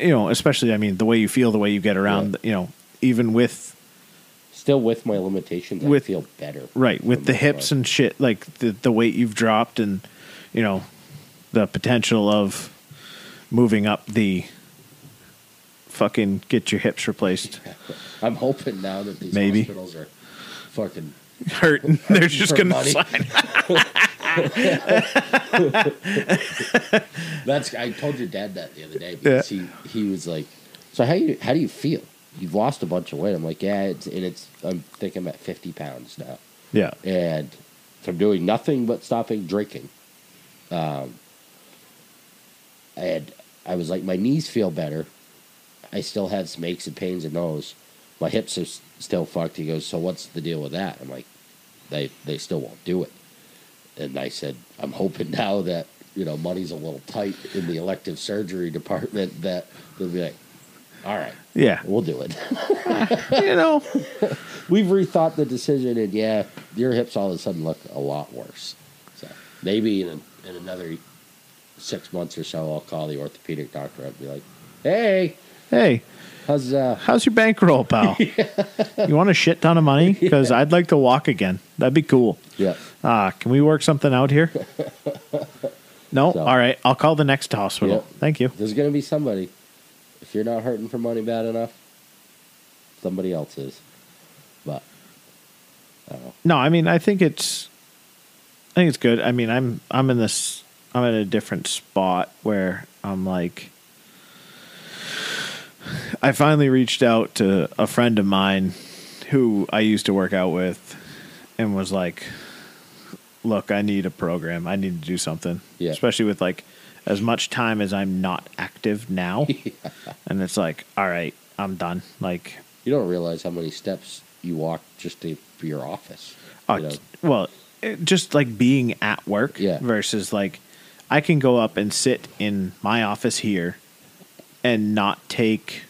You know, especially I mean the way you feel, the way you get around, you know, even with Still with my limitations, With- I feel better. right, with the hips part. and shit, like the the weight you've dropped and you know, the potential of moving up the fucking get your hips replaced. <laughs> I'm hoping now that these Maybe. hospitals are fucking Hurting. They're <laughs> just gonna money. sign. <laughs> That's I told your dad that the other day because he he was like, so how you how do you feel? You've lost a bunch of weight. I'm like, yeah, it's and it's I'm thinking I'm at 50 pounds now, Yeah. and from doing nothing but stopping drinking, um, and I was like, my knees feel better. I still have some aches and pains in those. My hips are still fucked. He goes, so what's the deal with that? I'm like, they they still won't do it. And I said, I'm hoping <laughs> now that you know money's a little tight in the elective surgery department that they'll be like, all right, Yeah. we'll do it. <laughs> you know, <laughs> We've rethought the decision, and yeah, your hips all of a sudden look a lot worse. So maybe in, in another six months or so, I'll call the orthopedic doctor up and be like, "Hey, hey, how's uh, how's your bankroll, pal? <laughs> You want a shit ton of money? <laughs> Because I'd like to walk again. That'd be cool. yeah, Ah, can we work something out here? <laughs> No? So- All right. I'll call the next hospital. Yep. Thank you. there's gonna be somebody. If you're not hurting for money bad enough, somebody else is." But I don't know. No, I mean, I think it's, I think it's good. I mean, I'm, I'm in this, I'm in a different spot where I'm like, I finally reached out to a friend of mine who I used to work out with and was like, look, I need a program. I need to do something. Yeah. Especially with like as much time as I'm not active now. <laughs> And it's like, all right, I'm done. Like, You don't realize how many steps you walk just to for your office. Oh, you know? well, it, just like being at work Yeah. versus like I can go up and sit in my office here and not take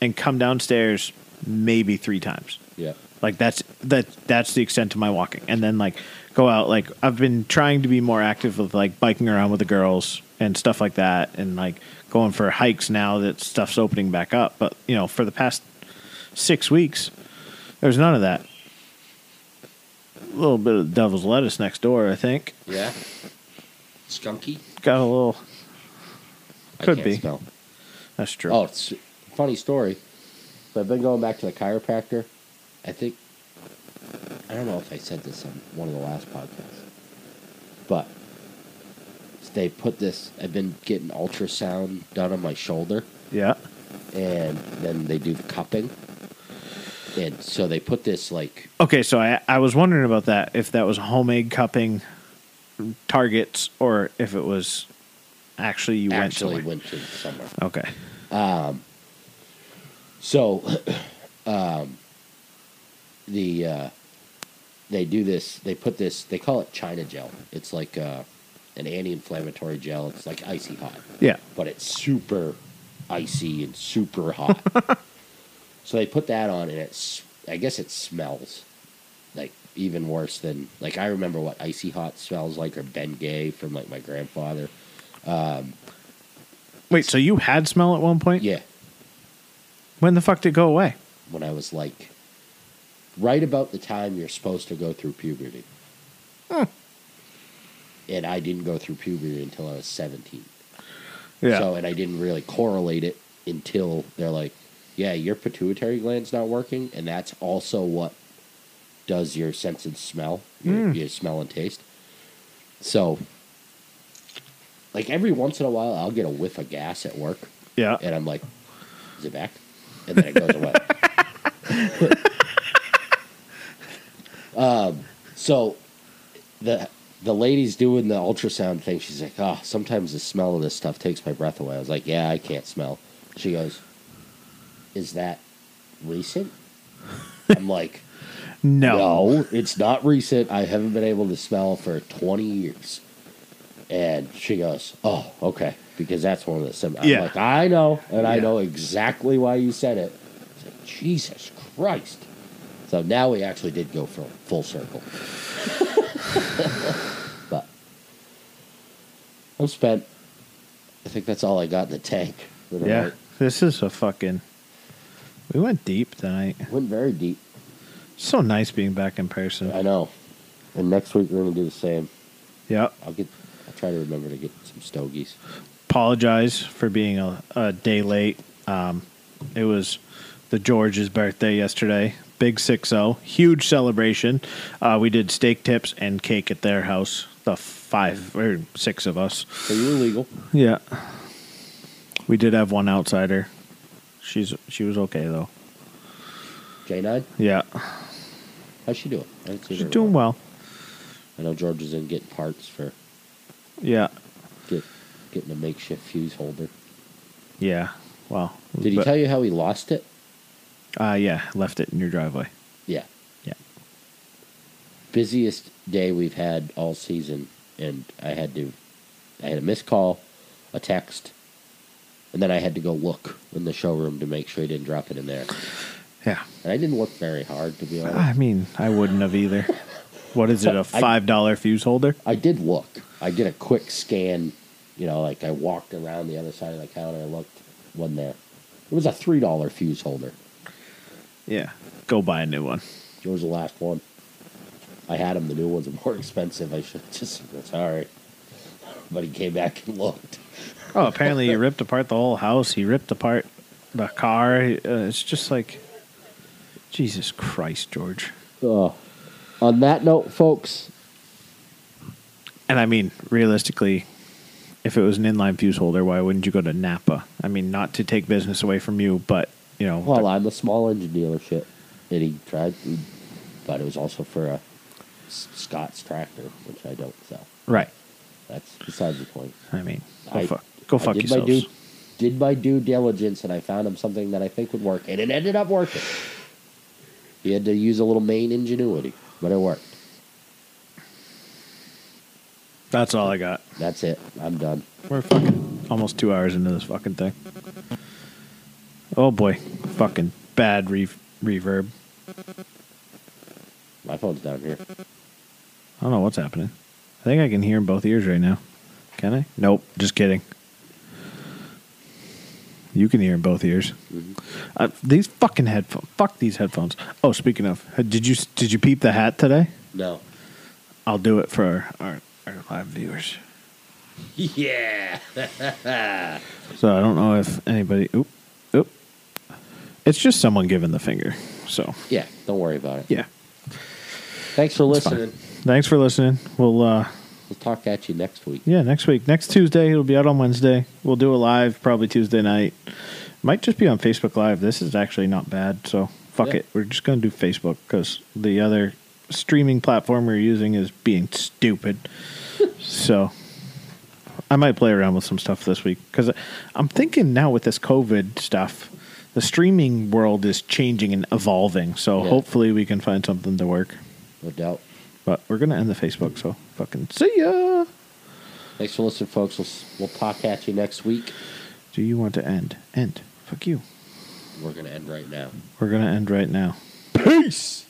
and come downstairs maybe three times. yeah, Like that's that that's the extent of my walking. And then like go out like I've been trying to be more active with like biking around with the girls and stuff like that and like going for hikes now that stuff's opening back up. But you know, for the past six weeks, there's none of that. A little bit of devil's lettuce next door, I think. yeah. Skunky. Got a little Could be. Smell. that's true. Oh, it's a funny story. So I've been going back to the chiropractor. I think I don't know if I said this on one of the last podcasts, but they put this. I've been getting ultrasound done on my shoulder, Yeah. and then they do the cupping, and so they put this like Okay, so I I was wondering about that if that was homemade cupping targets or if it was actually you actually went went to somewhere. Okay. So, <clears throat> um, the uh, they do this. They put this. They call it China gel. It's like uh, an anti-inflammatory gel. It's like icy hot, Yeah. but it's super icy and super hot. <laughs> so they put that on, and it's. I guess it smells like even worse than like I remember what icy hot smells like or Bengay from like my grandfather. Um, Wait, so you had smell at one point? Yeah, When the fuck did it go away? when I was like right about the time you're supposed to go through puberty. And I didn't go through puberty until I was 17. Yeah. So, and I didn't really correlate it until they're like, yeah, your pituitary gland's not working. And that's also what does your sense of smell, your, hmm. your smell and taste. So, like every once in a while, I'll get a whiff of gas at work yeah. and I'm like, "Is it back?" And then it goes away. <laughs> um, so the the lady's doing the ultrasound thing. She's like, "Oh, sometimes the smell of this stuff takes my breath away." I was like, "Yeah, I can't smell." She goes, "Is that recent?" I'm like, <laughs> No. no, it's not recent. I haven't been able to smell for 20 years. And she goes, Oh, okay. Because that's one of the sim. I'm Yeah. like, I know. And I know exactly why you said it. Jesus Christ. So now we actually did go full, full circle. <laughs> but I'm spent. I think that's all I got in the tank. Yeah. This is a fucking. We went deep tonight. Went very deep. So nice being back in person. I know. And next week we're going to do the same. Yeah. I'll get. Try to remember to get some stogies. Apologize for being a, a day late. Um, it was the George's birthday yesterday. Big 6 0. Huge celebration. Uh, we did steak tips and cake at their house. The five or six of us. So you were legal. Yeah. We did have one outsider. She's she was okay though. J nine. Yeah. How's she doing? She's her in a doing well. I know George is in getting parts for Yeah. get getting a makeshift fuse holder. Yeah. Well. Did he but- tell you how he lost it? Uh yeah, left it in your driveway. Yeah. Yeah. Busiest day we've had all season, and I had to. I had a missed call, a text, And then I had to go look in the showroom to make sure he didn't drop it in there. Yeah. And I didn't look very hard, to be honest. I mean, I wouldn't have either. <laughs> What is it? A five dollar fuse holder? I did look. I did a quick scan. You know, like I walked around the other side of the counter. I looked. Wasn't there? It was a three dollar fuse holder. Yeah. Go buy a new one. It was the last one. I had them. The new ones are more <laughs> expensive. I should just. That's all right. But he came back and looked. Oh, apparently he ripped apart the whole house. He ripped apart the car. Uh, it's just like, Jesus Christ, George. Uh, on that note, folks, And I mean, realistically, if it was an inline fuse holder, why wouldn't you go to Napa? I mean, not to take business away from you, but you know, well, I'm a small engine dealership, and he tried, but it was also for a Scotts tractor, which I don't sell. right? That's besides the point. I mean, go I- fuck, go I fuck did my yourselves. due, did my due diligence, and I found him something that I think would work, and it ended up working. He had to use a little Maine ingenuity, but it worked. That's all I got. That's it. I'm done. We're fucking almost two hours into this fucking thing. Oh boy, fucking bad re- reverb. My phone's down here. I don't know what's happening. I think I can hear in both ears right now. Can I? Nope. Just kidding. You can hear in both ears. Uh, these fucking headphones. Fuck these headphones. Oh, speaking of, uh, did you did you peep the hat today? No. I'll do it for our, our, live viewers. <laughs> Yeah. <laughs> So I don't know if anybody. Oop, oop. It's just someone giving the finger. So yeah. Don't worry about it. yeah. Thanks for It's fine. listening. Thanks for listening. We'll uh, We'll talk at you next week. Yeah, next week. Next Tuesday. It'll be out on Wednesday. We'll do a live probably Tuesday night. Might just be on Facebook Live. This is actually not bad. So fuck Yeah. it. We're just going to do Facebook because the other streaming platform we're using is being stupid. <laughs> so I might play around with some stuff this week because I'm thinking now with this COVID stuff, the streaming world is changing and evolving. So Yeah. hopefully we can find something to work. No doubt. But we're going to end the Facebook. So fucking see ya. Thanks for listening, folks. We'll, s- we'll talk at you next week. Do you want to end? End. Fuck you. We're going to end right now. We're going to end right now. Peace.